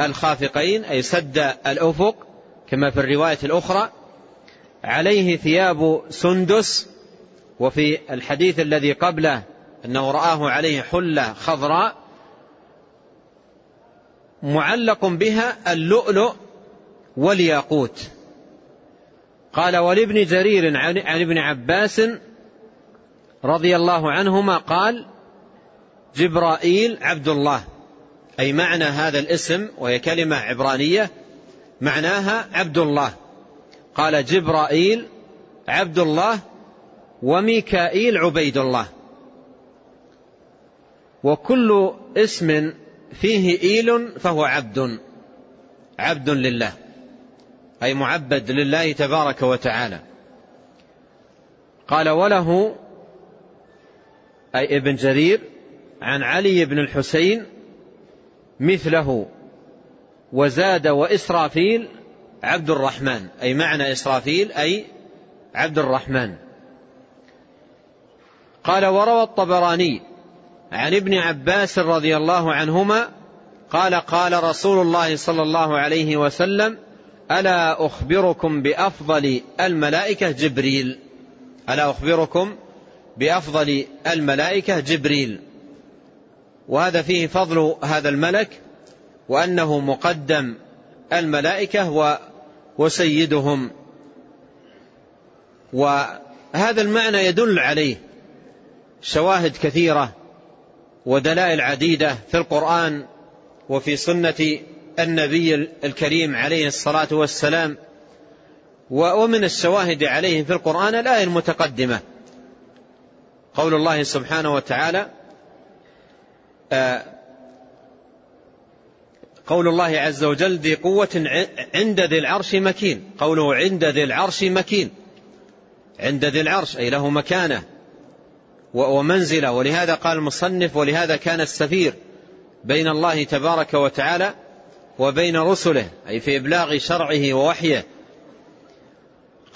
الخافقين أي سد الأفق كما في الرواية الأخرى عليه ثياب سندس وفي الحديث الذي قبله أنه رآه عليه حلة خضراء معلق بها اللؤلؤ والياقوت. قال ولابن جرير عن ابن عباس رضي الله عنهما قال جبرائيل عبد الله. أي معنى هذا الاسم وهي كلمة عبرانية معناها عبد الله قال جبرائيل عبد الله وميكائيل عبيد الله وكل اسم فيه إيل فهو عبد عبد لله أي معبد لله تبارك وتعالى. قال وله أي ابن جرير عن علي بن الحسين مثله وزاد وإسرافيل عبد الرحمن أي معنى إسرافيل أي عبد الرحمن. قال وروى الطبراني عن ابن عباس رضي الله عنهما قال قال رسول الله صلى الله عليه وسلم ألا أخبركم بأفضل الملائكة جبريل ألا أخبركم بأفضل الملائكة جبريل وهذا فيه فضل هذا الملك وأنه مقدم الملائكة وسيدهم. وهذا المعنى يدل عليه شواهد كثيرة ودلائل عديدة في القرآن وفي سنة النبي الكريم عليه الصلاة والسلام. ومن الشواهد عليه في القرآن الآية المتقدمة. قول الله سبحانه وتعالى قول الله عز وجل ذي قوة عند ذي العرش مكين. قوله عند ذي العرش مكين. عند ذي العرش أي له مكانة ومنزلة. ولهذا قال المصنف ولهذا كان السفير بين الله تبارك وتعالى وبين رسله أي في إبلاغ شرعه ووحيه.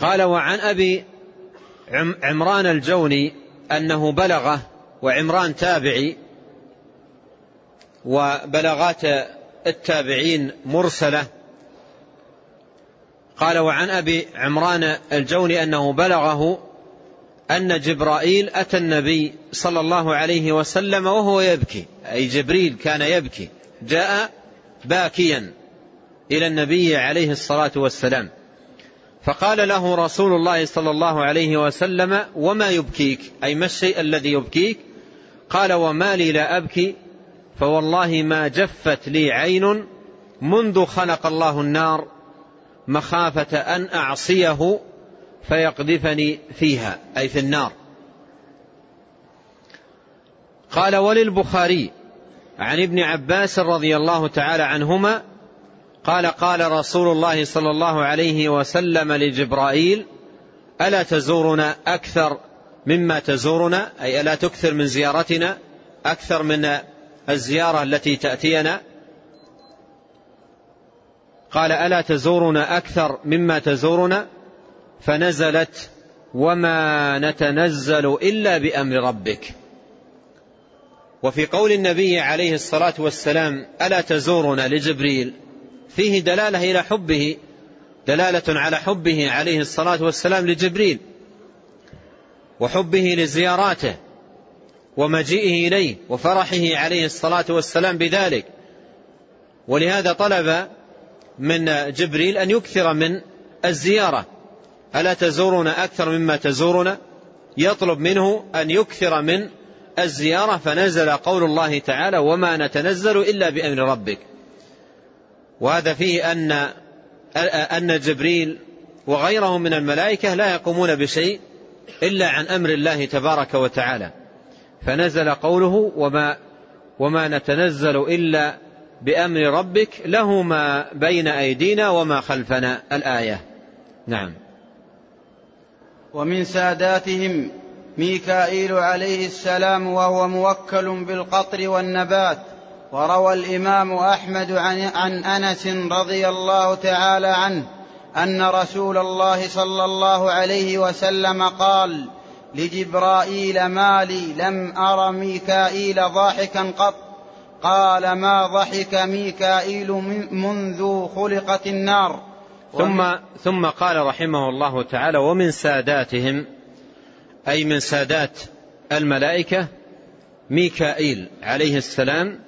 قال وعن أبي عمران الجوني أنه بلغه وعمران تابعي وبلغات التابعين مرسلة. قال وعن أبي عمران الجوني أنه بلغه أن جبرائيل أتى النبي صلى الله عليه وسلم وهو يبكي أي جبريل كان يبكي جاء باكيا إلى النبي عليه الصلاة والسلام. فقال له رسول الله صلى الله عليه وسلم وما يبكيك؟ أي ما الشيء الذي يبكيك؟ قال وما لي لا أبكي فوالله ما جفت لي عين منذ خلق الله النار مخافة أن أعصيه فيقذفني فيها أي في النار. قال وللبخاري عن ابن عباس رضي الله تعالى عنهما قال قال رسول الله صلى الله عليه وسلم لجبرائيل ألا تزورنا أكثر مما تزورنا؟ أي ألا تكثر من زيارتنا أكثر من الزيارة التي تأتينا. قال ألا تزورنا أكثر مما تزورنا؟ فنزلت وما نتنزل إلا بأمر ربك. وفي قول النبي عليه الصلاة والسلام ألا تزورنا لجبريل؟ فيه دلالة إلى حبه دلالة على حبه عليه الصلاة والسلام لجبريل وحبه لزياراته. ومجيئه إليه وفرحه عليه الصلاة والسلام بذلك. ولهذا طلب من جبريل أن يكثر من الزيارة. ألا تزورنا أكثر مما تزورنا؟ يطلب منه أن يكثر من الزيارة. فنزل قول الله تعالى وما نتنزل إلا بأمر ربك وهذا فيه أن أن جبريل وغيره من الملائكة لا يقومون بشيء إلا عن أمر الله تبارك وتعالى. فنزل قوله وما وما نتنزل إلا بأمر ربك له ما بين أيدينا وما خلفنا الآية. نعم. ومن ساداتهم ميكائيل عليه السلام وهو موكل بالقطر والنبات وروى الإمام أحمد عن, عن أنس رضي الله تعالى عنه أن رسول الله صلى الله عليه وسلم قال لجبرائيل ما لي لم أر ميكائيل ضاحكا قط. قال ما ضحك ميكائيل منذ خلقت النار. ثم ثم قال رحمه الله تعالى ومن ساداتهم أي من سادات الملائكة ميكائيل عليه السلام.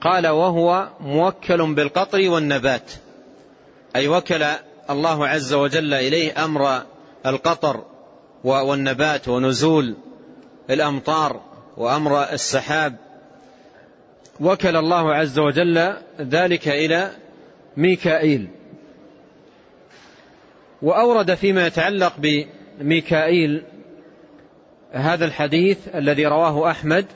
قال وهو موكل بالقطر والنبات. أي وكل الله عز وجل إليه أمر القطر والنبات ونزول الأمطار وأمر السحاب. وكل الله عز وجل ذلك إلى ميكائيل. وأورد فيما يتعلق بميكائيل هذا الحديث الذي رواه أحمد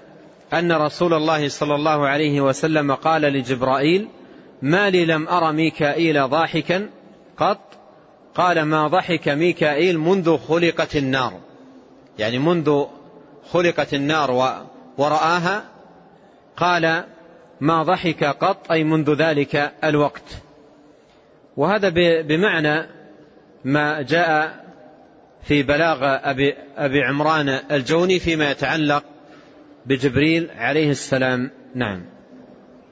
أن رسول الله صلى الله عليه وسلم قال لجبرائيل ما لي لم أرى ميكائيل ضاحكا قط قال ما ضحك ميكائيل منذ خلقت النار. يعني منذ خلقت النار ورآها قال ما ضحك قط أي منذ ذلك الوقت. وهذا بمعنى ما جاء في بلاغ أبي, أبي عمران الجوني فيما يتعلق بجبريل عليه السلام. نعم.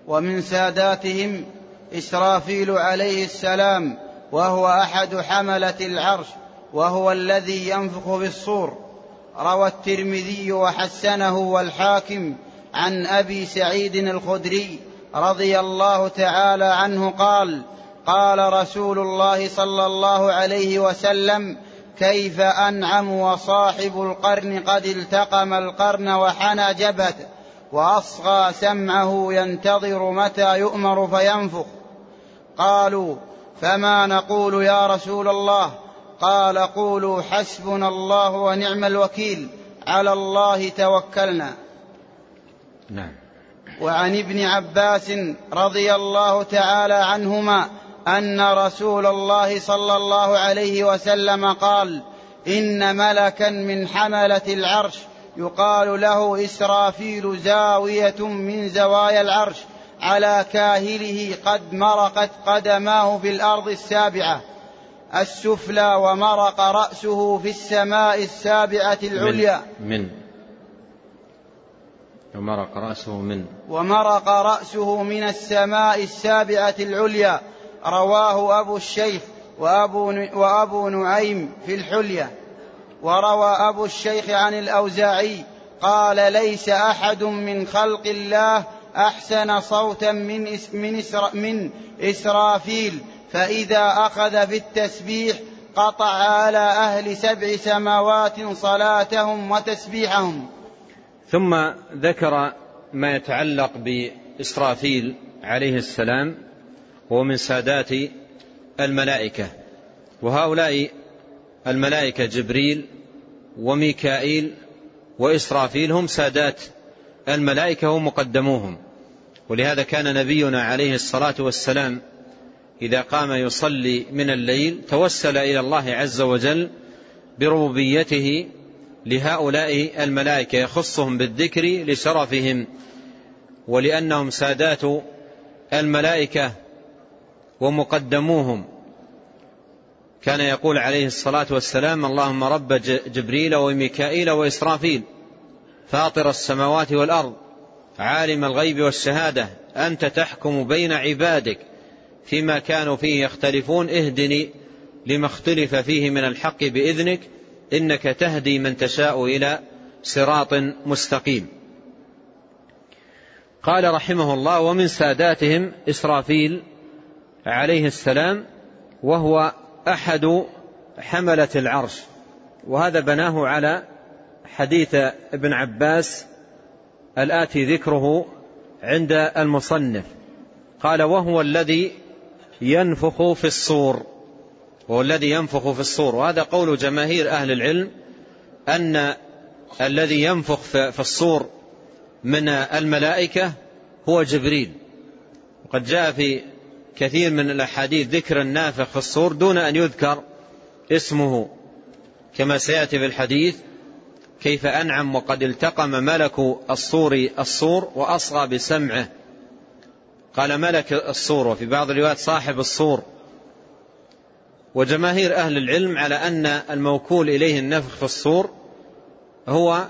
ومن ساداتهم إسرافيل عليه السلام وهو أحد حملة العرش وهو الذي ينفخ في الصور. روى الترمذي وحسنه والحاكم عن أبي سعيد الخدري رضي الله تعالى عنه قال قال رسول الله صلى الله عليه وسلم كيف أنعم وصاحب القرن قد التقم القرن وحنى جبهة وأصغى سمعه ينتظر متى يؤمر فينفخ. قالوا فما نقول يا رسول الله؟ قال قولوا حسبنا الله ونعم الوكيل. على الله توكلنا. نعم. وعن ابن عباس رضي الله تعالى عنهما أن رسول الله صلى الله عليه وسلم قال إن ملكا من حملة العرش يقال له إسرافيل زاوية من زوايا العرش. على كاهله قد مرقت قدماه في الأرض السابعة السفلى ومرق رأسه في السماء السابعة العليا. من, من ومرق رأسه من؟ ومرق رأسه من السماء السابعة العليا. رواه أبو الشيخ وأبو, وأبو نعيم في الحلية. وروى أبو الشيخ عن الأوزاعي قال ليس أحد من خلق الله أحسن صوتا من, من, إسرا من إسرافيل فإذا أخذ في التسبيح قطع على أهل سبع سماوات صلاتهم وتسبيحهم. ثم ذكر ما يتعلق بإسرافيل عليه السلام هو من سادات الملائكة. وهؤلاء الملائكة جبريل وميكائيل وإسرافيل هم سادات الملائكة ومقدموهم ولهذا كان نبينا عليه الصلاة والسلام إذا قام يصلي من الليل توسل إلى الله عز وجل بربوبيته لهؤلاء الملائكة يخصهم بالذكر لشرفهم ولأنهم سادات الملائكة ومقدموهم. كان يقول عليه الصلاة والسلام اللهم رب جبريل وميكائيل وإسرافيل. فاطر السماوات والأرض عالم الغيب والشهادة أنت تحكم بين عبادك فيما كانوا فيه يختلفون اهدني لما اختلف فيه من الحق بإذنك إنك تهدي من تشاء إلى صراط مستقيم. قال رحمه الله ومن ساداتهم إسرافيل عليه السلام وهو أحد حملة العرش وهذا بناه على حديث ابن عباس الآتي ذكره عند المصنف. قال وهو الذي ينفخ في الصور. وهو الذي ينفخ في الصور. وهذا قول جماهير أهل العلم أن الذي ينفخ في الصور من الملائكة هو جبريل. وقد جاء في كثير من الأحاديث ذكر النافخ في الصور دون أن يذكر اسمه كما سيأتي في الحديث. كيف أنعم وقد التقم ملك الصور الصور وأصغى بسمعه. قال ملك الصور وفي بعض الروايات صاحب الصور. وجماهير أهل العلم على أن الموكول إليه النفخ في الصور هو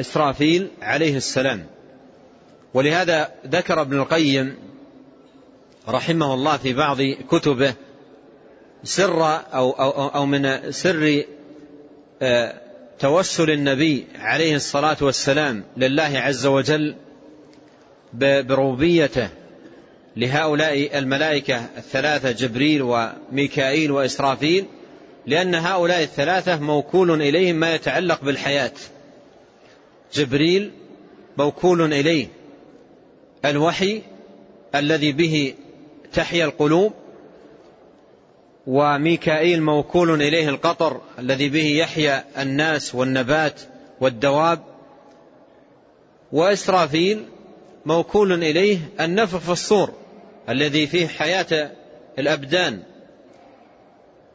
إسرافيل عليه السلام. ولهذا ذكر ابن القيم رحمه الله في بعض كتبه سر أو, أو, أو من سر توسل النبي عليه الصلاة والسلام لله عز وجل بربوبيته لهؤلاء الملائكة الثلاثة جبريل وميكائيل وإسرافيل لأن هؤلاء الثلاثة موكول إليهم ما يتعلق بالحياة. جبريل موكول إليه الوحي الذي به تحيا القلوب وميكائيل موكول إليه القطر الذي به يحيا الناس والنبات والدواب. وإسرافيل موكول إليه النفخ في الصور الذي فيه حياة الأبدان.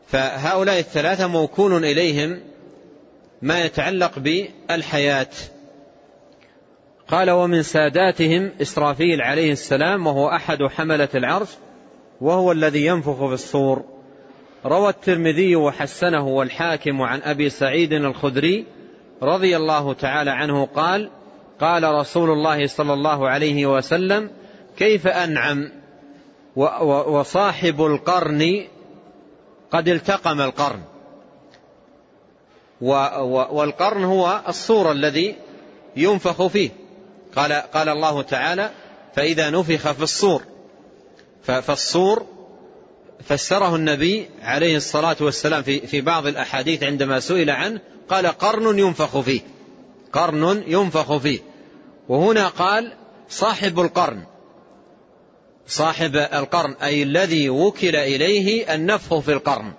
فهؤلاء الثلاثة موكول إليهم ما يتعلق بالحياة. قال ومن ساداتهم إسرافيل عليه السلام وهو أحد حملة العرش وهو الذي ينفخ في الصور. روى الترمذي وحسنه والحاكم عن أبي سعيد الخدري رضي الله تعالى عنه قال قال رسول الله صلى الله عليه وسلم كيف أنعم؟ وصاحب القرن قد التقم القرن. والقرن هو الصور الذي ينفخ فيه. قال, قال الله تعالى فإذا نفخ في الصور. فالصور فسره النبي عليه الصلاة والسلام في, في بعض الأحاديث عندما سئل عنه قال قرن ينفخ فيه. قرن ينفخ فيه. وهنا قال صاحب القرن. صاحب القرن أي الذي وكل إليه النفخ في القرن.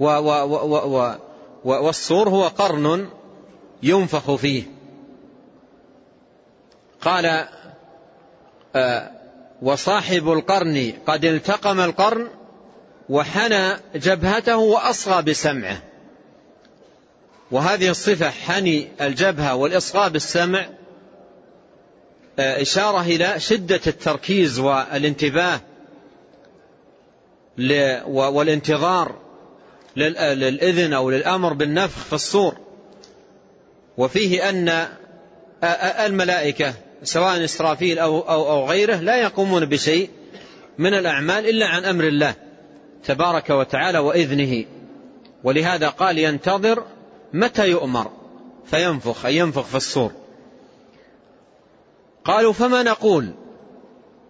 و و و و والصور هو قرن ينفخ فيه. قال آه وصاحب القرن قد التقم القرن وحنى جبهته وأصغى بسمعه. وهذه الصفة حني الجبهة والإصغاء بالسمع إشارة إلى شدة التركيز والانتباه والانتظار للإذن أو للأمر بالنفخ في الصور. وفيه أن الملائكة سواء إسرافيل أو, أو, أو غيره لا يقومون بشيء من الأعمال إلا عن أمر الله تبارك وتعالى وإذنه. ولهذا قال ينتظر متى يؤمر؟ فينفخ أي ينفخ في الصور. قالوا فما نقول؟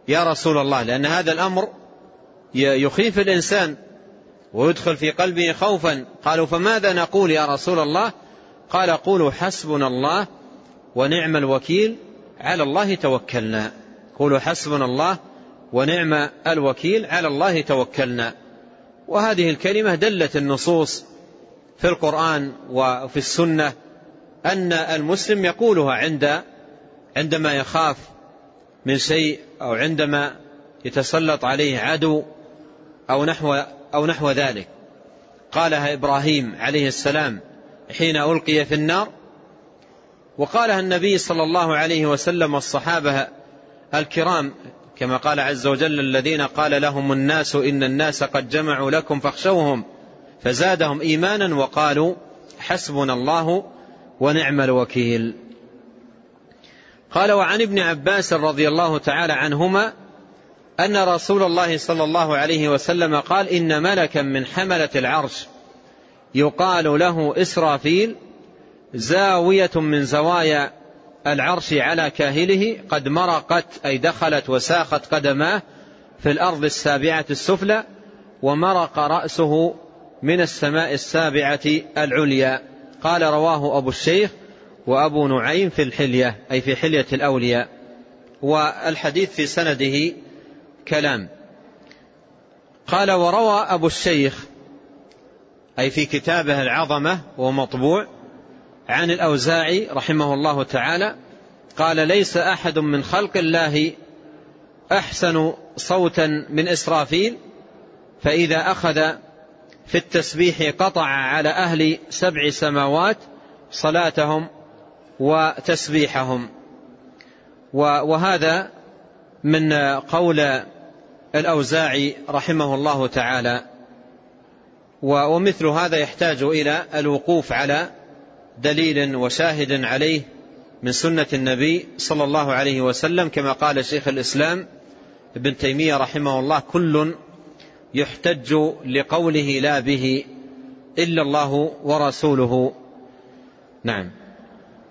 يا رسول الله لأن هذا الأمر يخيف الإنسان ويدخل في قلبه خوفا. قالوا فماذا نقول يا رسول الله؟ قال قولوا حسبنا الله ونعم الوكيل. على الله توكلنا. قولوا حسبنا الله ونعم الوكيل على الله توكلنا. وهذه الكلمة دلت النصوص في القرآن وفي السنة أن المسلم يقولها عند عندما يخاف من شيء أو عندما يتسلط عليه عدو أو نحو, أو نحو ذلك. قالها إبراهيم عليه السلام حين ألقي في النار وقالها النبي صلى الله عليه وسلم والصحابة الكرام كما قال عز وجل الذين قال لهم الناس إن الناس قد جمعوا لكم فاخشوهم فزادهم إيمانا وقالوا حسبنا الله ونعم الوكيل. قال وعن ابن عباس رضي الله تعالى عنهما أن رسول الله صلى الله عليه وسلم قال إن ملكا من حملة العرش يقال له إسرافيل زاوية من زوايا العرش على كاهله قد مرقت أي دخلت وساخت قدماه في الأرض السابعة السفلى ومرق رأسه من السماء السابعة العليا. قال رواه أبو الشيخ وأبو نعيم في الحلية أي في حلية الأولياء. والحديث في سنده كلام. قال وروى أبو الشيخ أي في كتابه العظمة ومطبوع عن الأوزاعي رحمه الله تعالى قال ليس أحد من خلق الله أحسن صوتا من إسرافيل فإذا أخذ في التسبيح قطع على أهل سبع سماوات صلاتهم وتسبيحهم. وهذا من قول الأوزاعي رحمه الله تعالى. ومثل هذا يحتاج إلى الوقوف على دليل وشاهد عليه من سنة النبي صلى الله عليه وسلم كما قال شيخ الإسلام ابن تيمية رحمه الله كل يحتج لقوله لا به إلا الله ورسوله. نعم.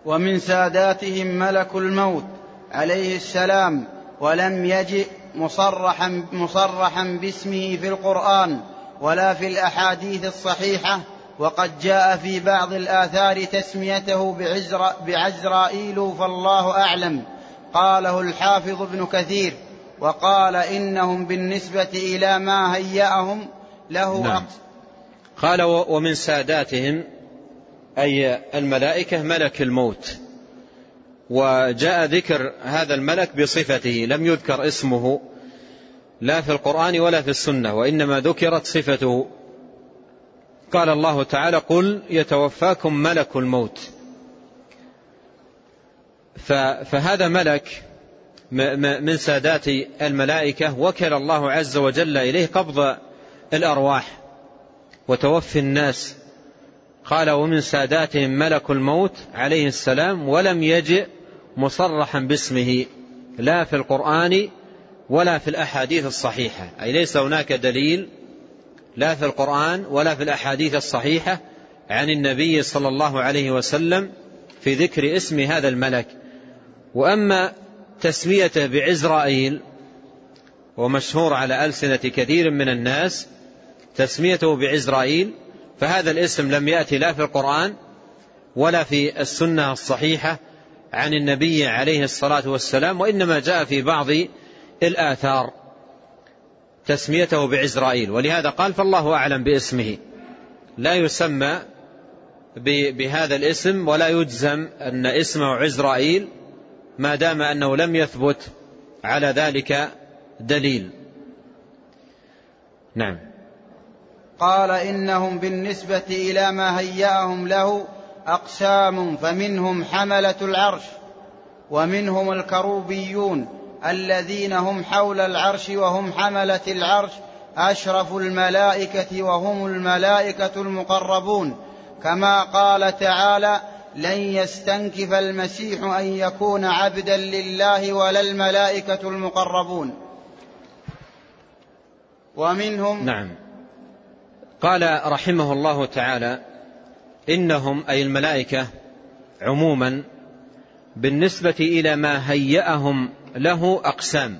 ومن ساداتهم ملك الموت عليه السلام ولم يجئ مصرحا مصرحا باسمه في القرآن ولا في الأحاديث الصحيحة وقد جاء في بعض الآثار تسميته بعزر بعزرائيل فالله أعلم. قاله الحافظ ابن كثير وقال إنهم بالنسبة إلى ما هيأهم له نعم. قال ومن ساداتهم أي الملائكة ملك الموت. وجاء ذكر هذا الملك بصفته لم يذكر اسمه لا في القرآن ولا في السنة وإنما ذكرت صفته قال الله تعالى قل يتوفاكم ملك الموت. فهذا ملك من سادات الملائكة وكل الله عز وجل إليه قبض الأرواح. وتوفي الناس. قال ومن ساداتهم ملك الموت عليه السلام ولم يجئ مصرحا باسمه. لا في القرآن ولا في الأحاديث الصحيحة. أي ليس هناك دليل لا في القرآن ولا في الأحاديث الصحيحة عن النبي صلى الله عليه وسلم في ذكر اسم هذا الملك. وأما تسميته بعزرائيل ومشهور على ألسنة كثير من الناس تسميته بعزرائيل فهذا الاسم لم يأتي لا في القرآن ولا في السنة الصحيحة عن النبي عليه الصلاة والسلام وإنما جاء في بعض الآثار. تسميته بعزرائيل ولهذا قال فالله أعلم باسمه. لا يسمى بهذا الاسم ولا يجزم أن اسمه عزرائيل ما دام أنه لم يثبت على ذلك دليل. نعم. قال إنهم بالنسبة إلى ما هيأهم له أقسام فمنهم حملة العرش ومنهم الكروبيون الذين هم حول العرش وهم حملة العرش أشرف الملائكة وهم الملائكة المقربون. كما قال تعالى لن يستنكف المسيح أن يكون عبدا لله ولا الملائكة المقربون. ومنهم نعم. قال رحمه الله تعالى إنهم أي الملائكة عموما بالنسبة إلى ما هيأهم له أقسام.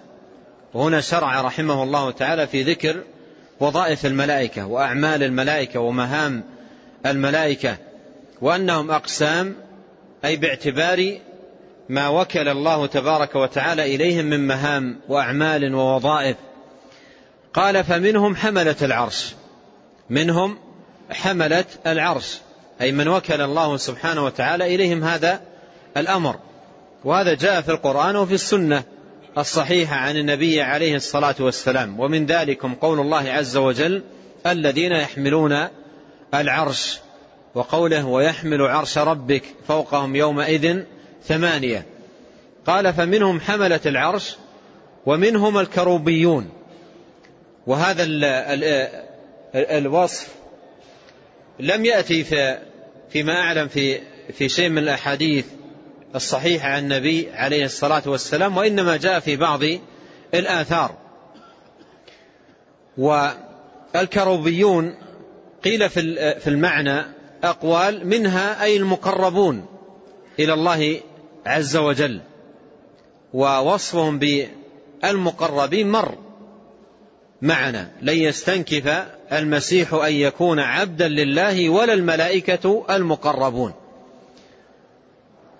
وهنا شرع رحمه الله تعالى في ذكر وظائف الملائكة وأعمال الملائكة ومهام الملائكة وأنهم أقسام أي باعتبار ما وكل الله تبارك وتعالى إليهم من مهام وأعمال ووظائف. قال فمنهم حملة العرش منهم حملة العرش أي من وكل الله سبحانه وتعالى إليهم هذا الأمر. وهذا جاء في القرآن وفي السنة الصحيحة عن النبي عليه الصلاة والسلام. ومن ذلكم قول الله عز وجل الذين يحملون العرش وقوله ويحمل عرش ربك فوقهم يومئذ ثمانية. قال فمنهم حملة العرش ومنهم الكروبيون. وهذا ال ال الوصف لم يأتي في فيما أعلم في في شيء من الأحاديث الصحيحة عن النبي عليه الصلاة والسلام وإنما جاء في بعض الآثار. والكروبيون قيل في المعنى أقوال منها أي المقربون إلى الله عز وجل ووصفهم بالمقربين مر معنا. لن يستنكف المسيح أن يكون عبدا لله ولا الملائكة المقربون.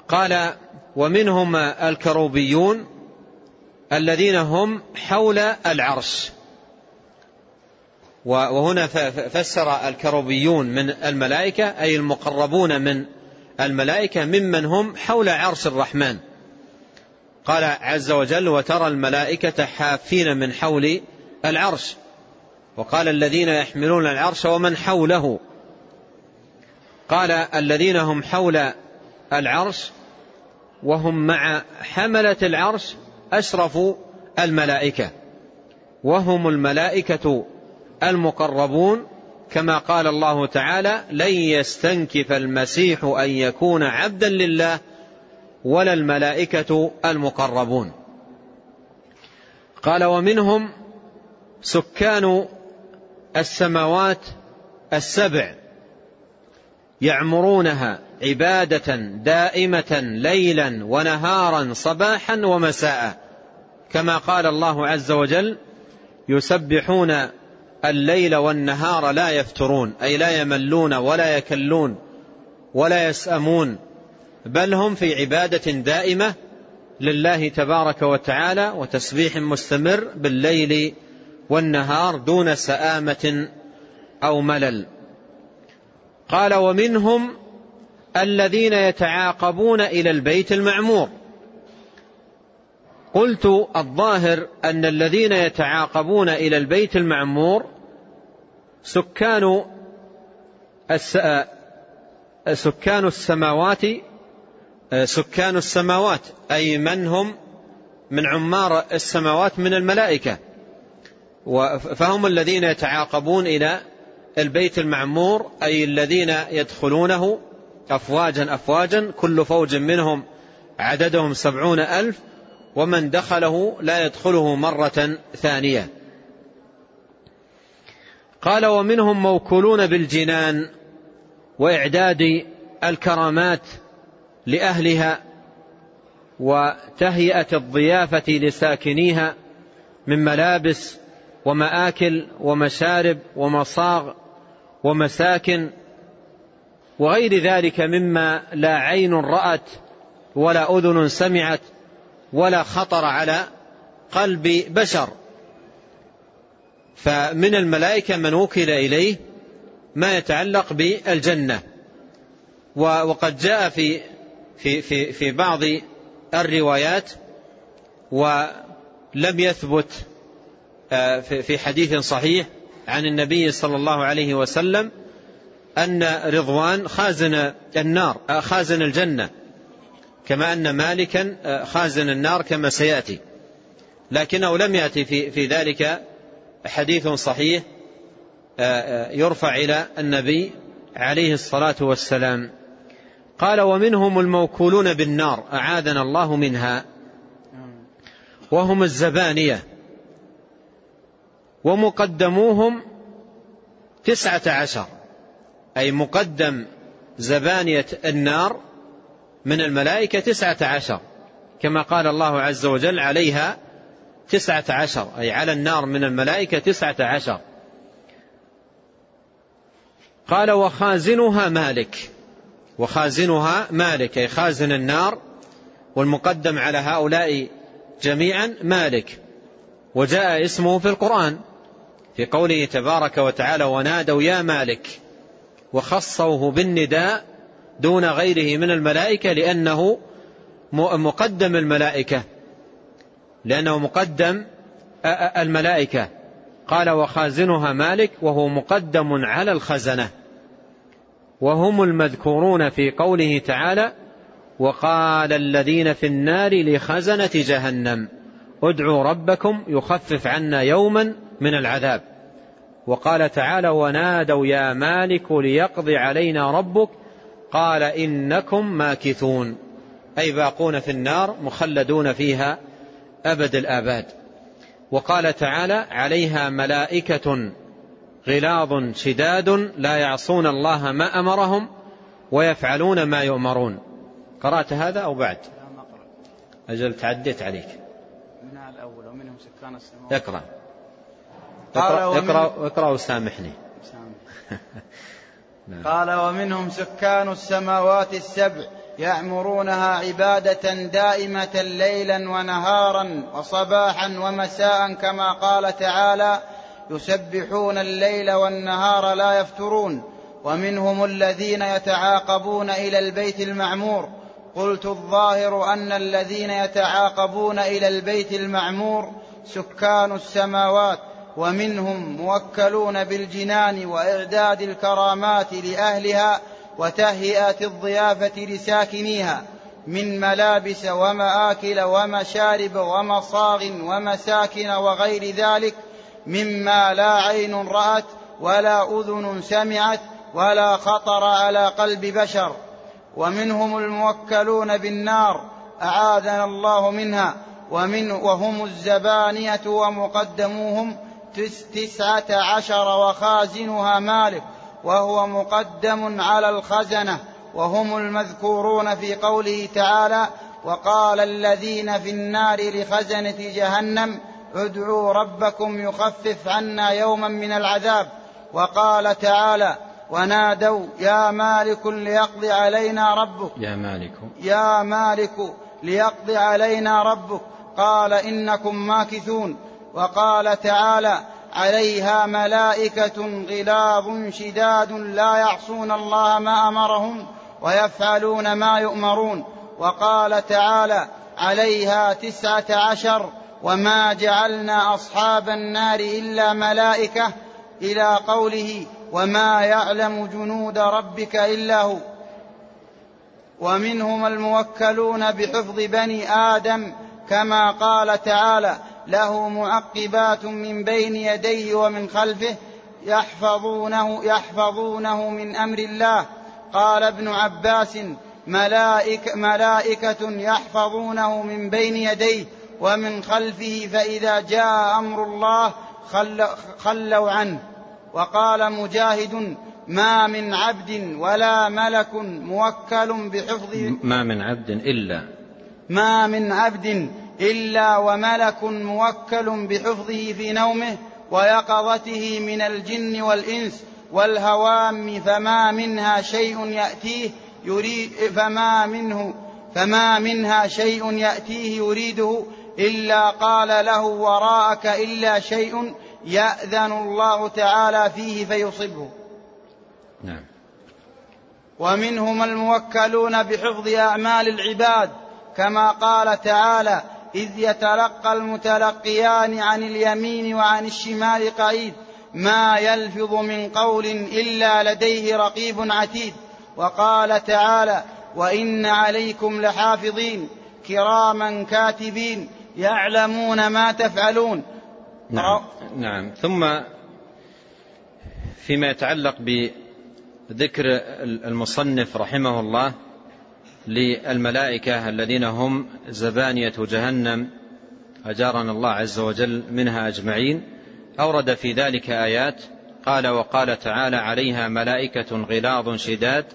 قال ومنهم الكروبيون الذين هم حول العرش. وهنا فسر الكروبيون من الملائكة أي المقربون من الملائكة ممن هم حول عرش الرحمن. قال عز وجل وترى الملائكة حافين من حول العرش. وقال الذين يحملون العرش ومن حوله. قال الذين هم حول العرش وهم مع حملة العرش أشرف الملائكة. وهم الملائكة المقربون كما قال الله تعالى لن يستنكف المسيح أن يكون عبدا لله ولا الملائكة المقربون قال ومنهم سكان السماوات السبع يعمرونها عبادة دائمة ليلا ونهارا صباحا ومساء. كما قال الله عز وجل يسبحون الليل والنهار لا يفترون أي لا يملون ولا يكلون ولا يسأمون بل هم في عبادة دائمة لله تبارك وتعالى وتسبيح مستمر بالليل والنهار دون سآمة أو ملل. قال ومنهم الذين يتعاقبون إلى البيت المعمور. قلت الظاهر أن الذين يتعاقبون إلى البيت المعمور سكان سكان السماوات سكان السماوات أي من هم من عمار السماوات من الملائكة. فهم الذين يتعاقبون إلى البيت المعمور أي الذين يدخلونه أفواجا أفواجا كل فوج منهم عددهم سبعون ألف ومن دخله لا يدخله مرة ثانية. قال ومنهم موكولون بالجنان وإعداد الكرامات لأهلها وتهيئة الضيافة لساكنيها من ملابس ومآكل ومشارب ومصاغ ومساكن وغير ذلك مما لا عين رأت ولا أذن سمعت ولا خطر على قلب بشر. فمن الملائكة من وكل إليه ما يتعلق بالجنة. وقد جاء في في في في بعض الروايات ولم يثبت آه، في حديث صحيح عن النبي صلى الله عليه وسلم أن رضوان خازن النار آه، خازن الجنة كما أن مالكا آه، خازن النار كما سيأتي. لكنه لم يأتي في, في ذلك حديث صحيح يرفع إلى النبي عليه الصلاة والسلام. قال ومنهم الموكولون بالنار أعاذنا الله منها. وهم الزبانية. ومقدموهم تسعة عشر. أي مقدم زبانية النار من الملائكة تسعة عشر كما قال الله عز وجل عليها تسعة عشر أي على النار من الملائكة تسعة عشر. قال وخازنها مالك وخازنها مالك أي خازن النار والمقدم على هؤلاء جميعا مالك. وجاء اسمه في القرآن في قوله تبارك وتعالى ونادوا يا مالك وخصوه بالنداء دون غيره من الملائكة لأنه مقدم الملائكة. لأنه مقدم الملائكة. قال وخازنها مالك وهو مقدم على الخزنة. وهم المذكورون في قوله تعالى وقال الذين في النار لخزنة جهنم ادعوا ربكم يخفف عنا يوما من العذاب. وقال تعالى ونادوا يا مالك ليقضي علينا ربك. قال إنكم ماكثون. أي باقون في النار مخلدون فيها أبد الآباد. وقال تعالى عليها ملائكة غلاظ شداد لا يعصون الله ما أمرهم ويفعلون ما يؤمرون. قرأت هذا أو بعد؟ أجل تعديت عليك. من الأول ومنهم سكان السماوات. اقرأ. اقرأ, اقرأ, اقرأ وسامحني. نعم. قال ومنهم سكان السماوات السبع يعمرونها عبادة دائمة ليلا ونهارا وصباحا ومساء كما قال تعالى يسبحون الليل والنهار لا يفترون. ومنهم الذين يتعاقبون إلى البيت المعمور. قلت الظاهر أن الذين يتعاقبون إلى البيت المعمور سكان السماوات. ومنهم موكلون بالجنان وإعداد الكرامات لأهلها وتهيئة الضيافة لساكنيها من ملابس ومآكل ومشارب ومصاغ ومساكن وغير ذلك مما لا عين رأت ولا أذن سمعت ولا خطر على قلب بشر. ومنهم الموكلون بالنار أعاذنا الله منها ومن وهم الزبانية ومقدموهم تسعة عشر وخازنها مالك وهو مقدم على الخزنة وهم المذكورون في قوله تعالى وقال الذين في النار لخزنة جهنم ادعوا ربكم يخفف عنا يوما من العذاب. وقال تعالى ونادوا يا مالك ليقضي علينا ربك. يا مالك. يا مالك ليقضي علينا ربك. قال إنكم ماكثون. وقال تعالى عليها ملائكة غلاظ شداد لا يعصون الله ما أمرهم ويفعلون ما يؤمرون. وقال تعالى عليها تسعة عشر وما جعلنا أصحاب النار إلا ملائكة إلى قوله وما يعلم جنود ربك إلا هو. ومنهم الموكلون بحفظ بني آدم كما قال تعالى له معقبات من بين يديه ومن خلفه يحفظونه يحفظونه من أمر الله. قال ابن عباس ملائك ملائكة يحفظونه من بين يديه ومن خلفه فإذا جاء أمر الله خلوا عنه. وقال مجاهد ما من عبد ولا ملك موكل بحفظ ما من عبد إلا ما من عبد إلا وملك موكل بحفظه في نومه ويقظته من الجن والإنس والهوام فما منها شيء يأتيه يريد فما منه فما منها شيء يأتيه يريده إلا قال له وراءك إلا شيء يأذن الله تعالى فيه فيصبه. نعم. ومنهم الموكلون بحفظ أعمال العباد كما قال تعالى إذ يتلقى المتلقيان عن اليمين وعن الشمال قعيد ما يلفظ من قول إلا لديه رقيب عتيد. وقال تعالى وإن عليكم لحافظين كراما كاتبين يعلمون ما تفعلون. نعم, نعم. ثم فيما يتعلق بذكر المصنف رحمه الله للملائكة الذين هم زبانية جهنم أجارنا الله عز وجل منها أجمعين. أورد في ذلك آيات قال وقال تعالى عليها ملائكة غلاظ شداد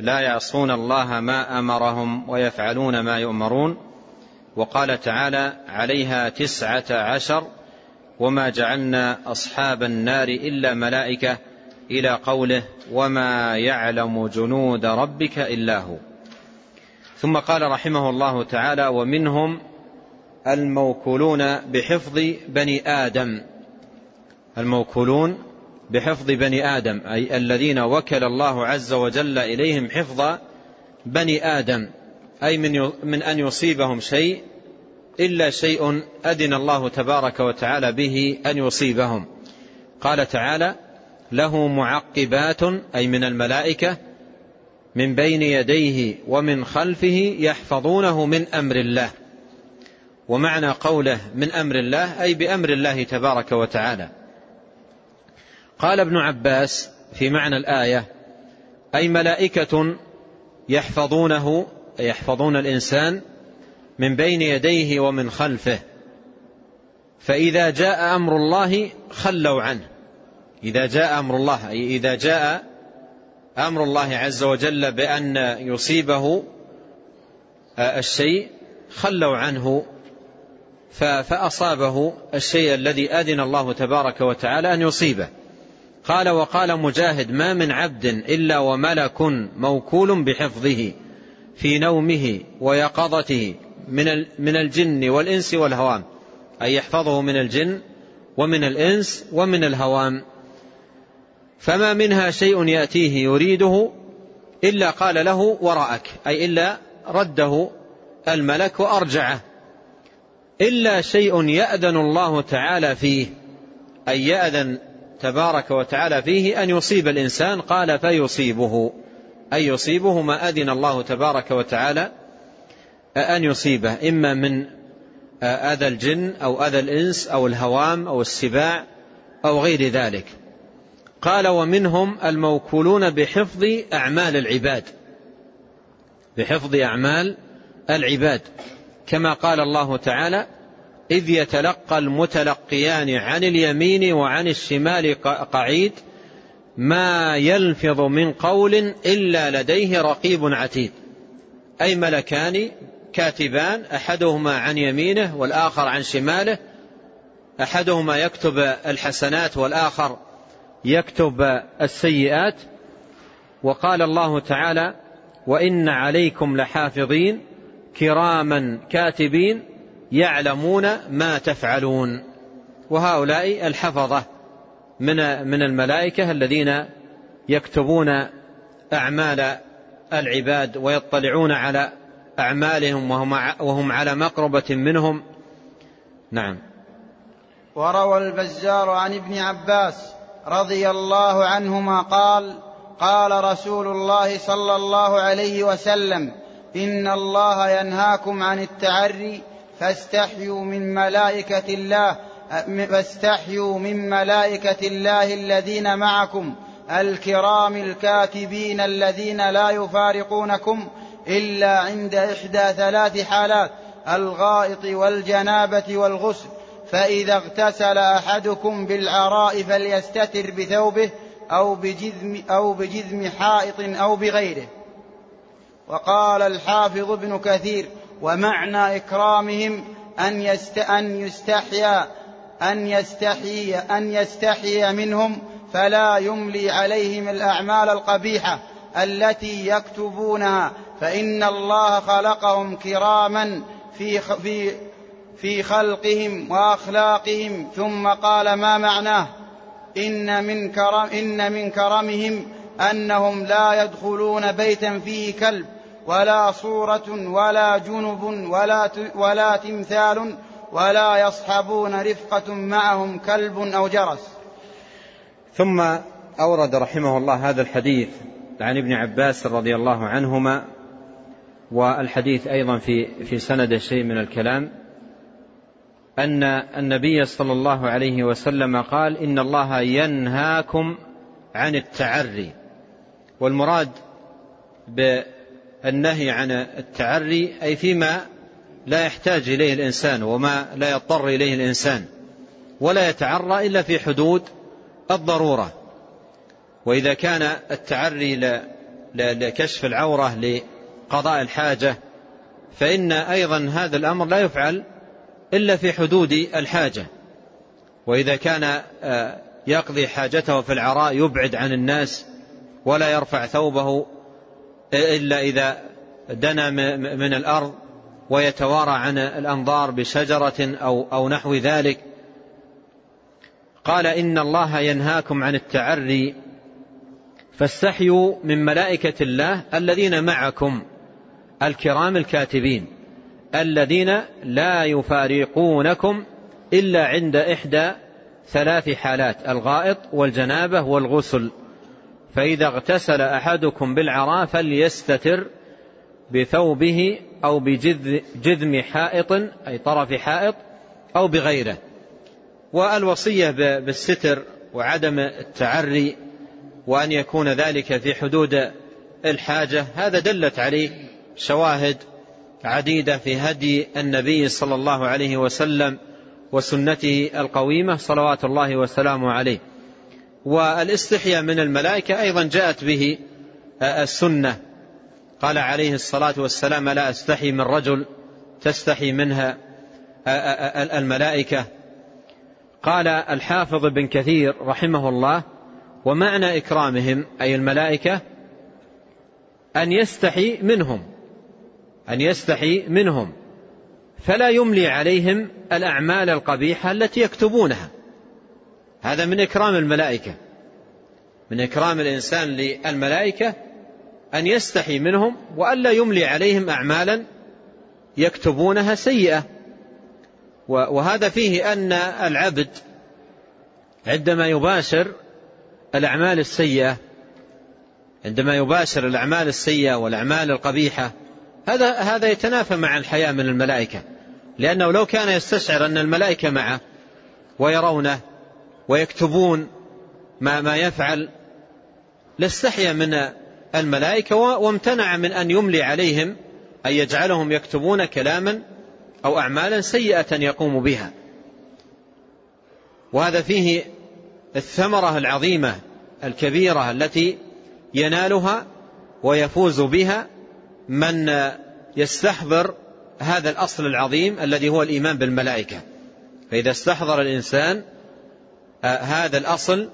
لا يعصون الله ما أمرهم ويفعلون ما يؤمرون. وقال تعالى عليها تسعة عشر وما جعلنا أصحاب النار إلا ملائكة إلى قوله وما يعلم جنود ربك إلا هو. ثم قال رحمه الله تعالى ومنهم الموكولون بحفظ بني آدم. الموكولون بحفظ بني آدم أي الذين وكل الله عز وجل إليهم حفظ بني آدم أي من من أن يصيبهم شيء إلا شيء أذن الله تبارك وتعالى به أن يصيبهم. قال تعالى له معقبات أي من الملائكة من بين يديه ومن خلفه يحفظونه من أمر الله. ومعنى قوله من أمر الله أي بأمر الله تبارك وتعالى. قال ابن عباس في معنى الآية أي ملائكة يحفظونه يحفظون الإنسان من بين يديه ومن خلفه. فإذا جاء أمر الله خلوا عنه. إذا جاء أمر الله أي إذا جاء أمر الله عز وجل بأن يصيبه الشيء خلوا عنه فأصابه الشيء الذي أذن الله تبارك وتعالى أن يصيبه. قال وقال مجاهد ما من عبد إلا وملك موكول بحفظه في نومه ويقظته من من الجن والإنس والهوام. أي يحفظه من الجن ومن الإنس ومن الهوام. فما منها شيء يأتيه يريده إلا قال له وراءك أي إلا رده الملك وأرجعه. إلا شيء يأذن الله تعالى فيه أي يأذن تبارك وتعالى فيه أن يصيب الإنسان قال فيصيبه أي يصيبه ما أذن الله تبارك وتعالى أن يصيبه إما من أذى الجن أو أذى الإنس أو الهوام أو السباع أو غير ذلك. قال ومنهم الموكولون بحفظ أعمال العباد. بحفظ أعمال العباد. كما قال الله تعالى إذ يتلقى المتلقيان عن اليمين وعن الشمال قعيد ما يلفظ من قول إلا لديه رقيب عتيد. أي ملكان كاتبان أحدهما عن يمينه والآخر عن شماله أحدهما يكتب الحسنات والآخر يكتب السيئات وقال الله تعالى وإن عليكم لحافظين كراما كاتبين يعلمون ما تفعلون. وهؤلاء الحفظة من من الملائكة الذين يكتبون أعمال العباد ويطلعون على أعمالهم وهم وهم على مقربة منهم. نعم. وروى البزار عن ابن عباس رضي الله عنهما قال قال رسول الله صلى الله عليه وسلم إن الله ينهاكم عن التعري فاستحيوا من ملائكة الله فاستحيوا من ملائكة الله الذين معكم الكرام الكاتبين الذين لا يفارقونكم إلا عند إحدى ثلاث حالات الغائط والجنابة والغسل فإذا اغتسل أحدكم بالعراء فليستتر بثوبه أو بجذم, أو بجذم حائط أو بغيره. وقال الحافظ ابن كثير ومعنى إكرامهم أن, يست أن يستحيا أن يستحيي أن يستحيي منهم فلا يملي عليهم الأعمال القبيحة التي يكتبونها. فإن الله خلقهم كراما في في في خلقهم وأخلاقهم ثم قال ما معناه؟ إن من كرم إن من كرمهم أنهم لا يدخلون بيتا فيه كلب ولا صورة ولا جنب ولا ولا تمثال ولا يصحبون رفقة معهم كلب أو جرس. ثم أورد رحمه الله هذا الحديث عن ابن عباس رضي الله عنهما والحديث أيضا في في سند شيء من الكلام. أن النبي صلى الله عليه وسلم قال إن الله ينهاكم عن التعري. والمراد بالنهي عن التعري أي فيما لا يحتاج إليه الإنسان وما لا يضطر إليه الإنسان ولا يتعرى إلا في حدود الضرورة. وإذا كان التعري لكشف العورة لقضاء الحاجة فإن أيضا هذا الأمر لا يفعل إلا في حدود الحاجة. وإذا كان آه، يقضي حاجته في العراء يبعد عن الناس ولا يرفع ثوبه إلا إذا دنا من الأرض ويتوارى عن الأنظار بشجرة أو, أو نحو ذلك. قال إن الله ينهاكم عن التعري. فاستحيوا من ملائكة الله الذين معكم الكرام الكاتبين. الذين لا يفارقونكم إلا عند إحدى ثلاث حالات الغائط والجنابة والغسل. فإذا اغتسل أحدكم بالعراء فليستتر بثوبه أو بجذم حائط أي طرف حائط أو بغيره. والوصية بالستر وعدم التعري وأن يكون ذلك في حدود الحاجة هذا دلت عليه شواهد عديدة في هدي النبي صلى الله عليه وسلم وسنته القويمة صلوات الله وسلامه عليه. والاستحياء من الملائكة أيضا جاءت به السنة. قال عليه الصلاة والسلام لا أستحي من رجل تستحي منها الملائكة؟ قال الحافظ بن كثير رحمه الله ومعنى إكرامهم أي الملائكة أن يستحي منهم. أن يستحي منهم فلا يملي عليهم الأعمال القبيحة التي يكتبونها. هذا من إكرام الملائكة. من إكرام الإنسان للملائكة أن يستحي منهم وألا يملي عليهم أعمالا يكتبونها سيئة. وهذا فيه أن العبد عندما يباشر الأعمال السيئة عندما يباشر الأعمال السيئة والأعمال القبيحة هذا هذا يتنافى مع الحياة من الملائكة لأنه لو كان يستشعر أن الملائكة معه ويرونه ويكتبون ما ما يفعل لاستحيا من الملائكة وامتنع من أن يملي عليهم أن يجعلهم يكتبون كلاما أو أعمالا سيئة يقوم بها. وهذا فيه الثمرة العظيمة الكبيرة التي ينالها ويفوز بها من يستحضر هذا الأصل العظيم الذي هو الإيمان بالملائكة. فإذا استحضر الإنسان آه، هذا الأصل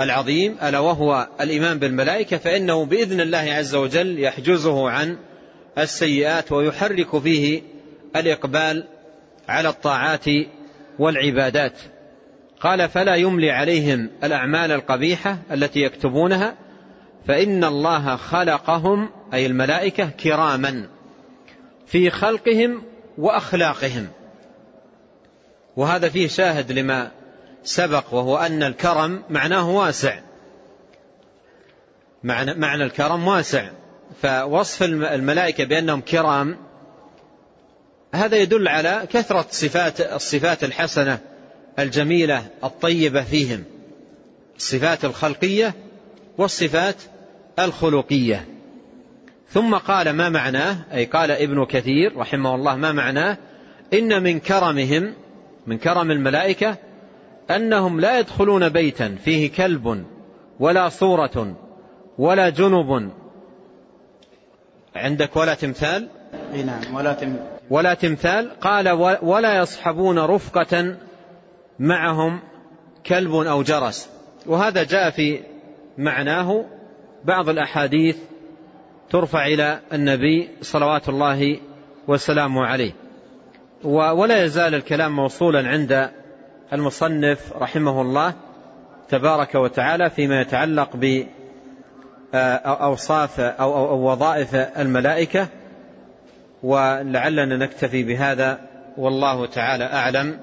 العظيم ألا وهو الإيمان بالملائكة فإنه بإذن الله عز وجل يحجزه عن السيئات ويحرك فيه الإقبال على الطاعات والعبادات. قال فلا يملي عليهم الأعمال القبيحة التي يكتبونها فإن الله خلقهم أي الملائكة كراما في خلقهم وأخلاقهم. وهذا فيه شاهد لما سبق وهو أن الكرم معناه واسع. معنى, معنى الكرم واسع. فوصف الملائكة بأنهم كرام هذا يدل على كثرة صفات الصفات الحسنة الجميلة الطيبة فيهم. الصفات الخلقية والصفات الخلقية. ثم قال ما معناه؟ أي قال ابن كثير رحمه الله ما معناه؟ إن من كرمهم من كرم الملائكة أنهم لا يدخلون بيتا فيه كلب ولا صورة ولا جنب. عندك ولا تمثال؟ نعم ولا تمثال ولا تمثال؟ قال ولا يصحبون رفقة معهم كلب أو جرس. وهذا جاء في معناه بعض الأحاديث ترفع إلى النبي صلوات الله وسلامه عليه. ولا يزال الكلام موصولا عند المصنف رحمه الله تبارك وتعالى فيما يتعلق بأوصاف أو وظائف الملائكة ولعلنا نكتفي بهذا. والله تعالى أعلم.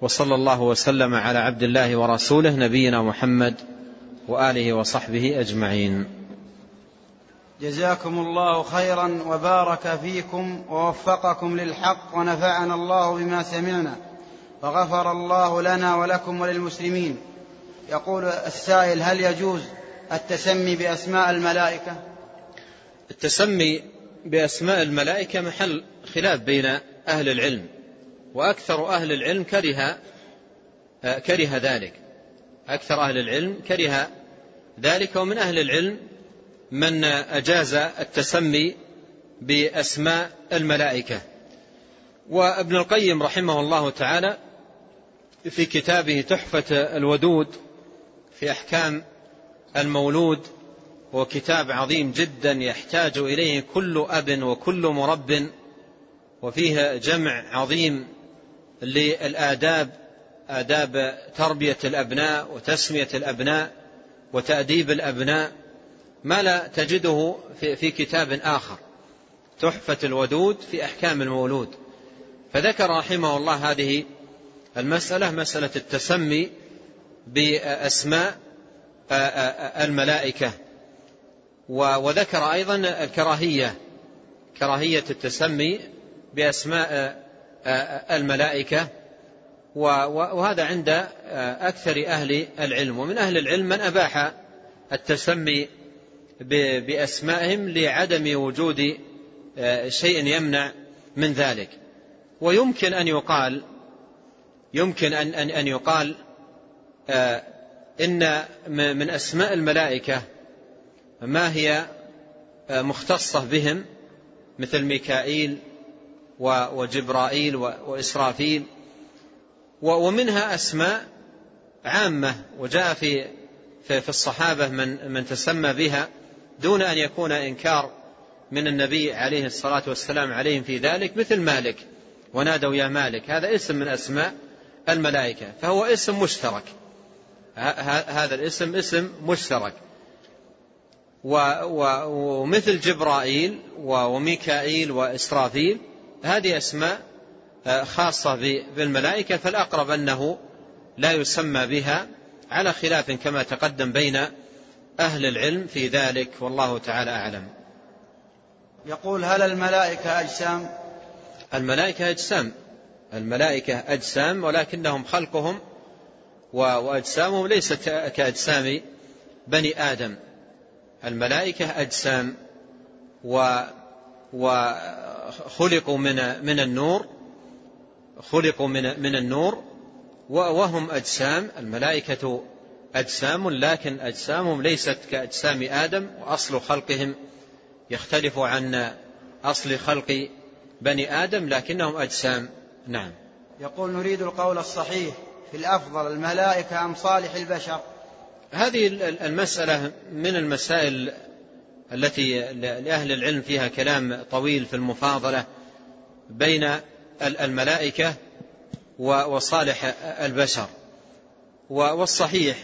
وصلى الله وسلم على عبد الله ورسوله نبينا محمد وآله وصحبه أجمعين. جزاكم الله خيرا وبارك فيكم ووفقكم للحق ونفعنا الله بما سمعنا وغفر الله لنا ولكم وللمسلمين. يقول السائل هل يجوز التسمي بأسماء الملائكة؟ التسمي بأسماء الملائكة محل خلاف بين أهل العلم وأكثر أهل العلم كره كره ذلك. أكثر أهل العلم كره ذلك ومن أهل العلم من أجاز التسمي بأسماء الملائكة. وابن القيم رحمه الله تعالى في كتابه تحفة الودود في أحكام المولود هو كتاب عظيم جدا يحتاج إليه كل أب وكل مرب وفيه جمع عظيم للآداب آداب تربية الأبناء وتسمية الأبناء وتأديب الأبناء. ما لا تجده في كتاب آخر. تحفة الودود في أحكام المولود. فذكر رحمه الله هذه المسألة مسألة التسمي بأسماء الملائكة. وذكر أيضا الكراهية كراهية التسمي بأسماء الملائكة. وهذا عند أكثر أهل العلم. ومن أهل العلم من أباح التسمي بأسمائهم لعدم وجود شيء يمنع من ذلك. ويمكن أن يقال يمكن أن أن أن يقال إن من أسماء الملائكة ما هي مختصة بهم مثل ميكائيل وجبرائيل وإسرافيل. ومنها أسماء عامة وجاء في في الصحابة من من تسمى بها. دون أن يكون إنكار من النبي عليه الصلاة والسلام عليهم في ذلك مثل مالك. ونادوا يا مالك هذا اسم من أسماء الملائكة فهو اسم مشترك. هذا الاسم اسم مشترك. ومثل جبرائيل وميكائيل وإسرافيل هذه أسماء آه، خاصة بالملائكة فالأقرب أنه لا يسمى بها على خلاف كما تقدم بين أهل العلم في ذلك والله تعالى أعلم. يقول هل الملائكة أجسام؟ الملائكة أجسام. الملائكة أجسام ولكنهم خلقهم وأجسامهم ليست كأجسام بني آدم. الملائكة أجسام وخلقوا من من النور. خلقوا من من النور وهم أجسام. الملائكة أجسام لكن أجسامهم ليست كأجسام آدم وأصل خلقهم يختلف عن أصل خلق بني آدم لكنهم أجسام. نعم. يقول نريد القول الصحيح في الأفضل الملائكة أم صالح البشر؟ هذه المسألة من المسائل التي لأهل العلم فيها كلام طويل في المفاضلة بين الملائكة وصالح البشر. والصحيح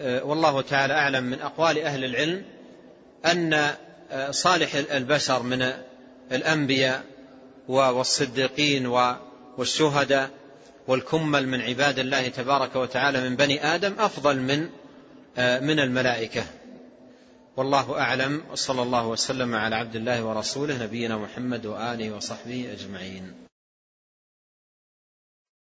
والله تعالى أعلم من أقوال أهل العلم أن صالح البشر من الأنبياء والصديقين والشهداء والكمل من عباد الله تبارك وتعالى من بني آدم أفضل من من الملائكة. والله أعلم وصلى الله وسلم على عبد الله ورسوله نبينا محمد وآله وصحبه أجمعين.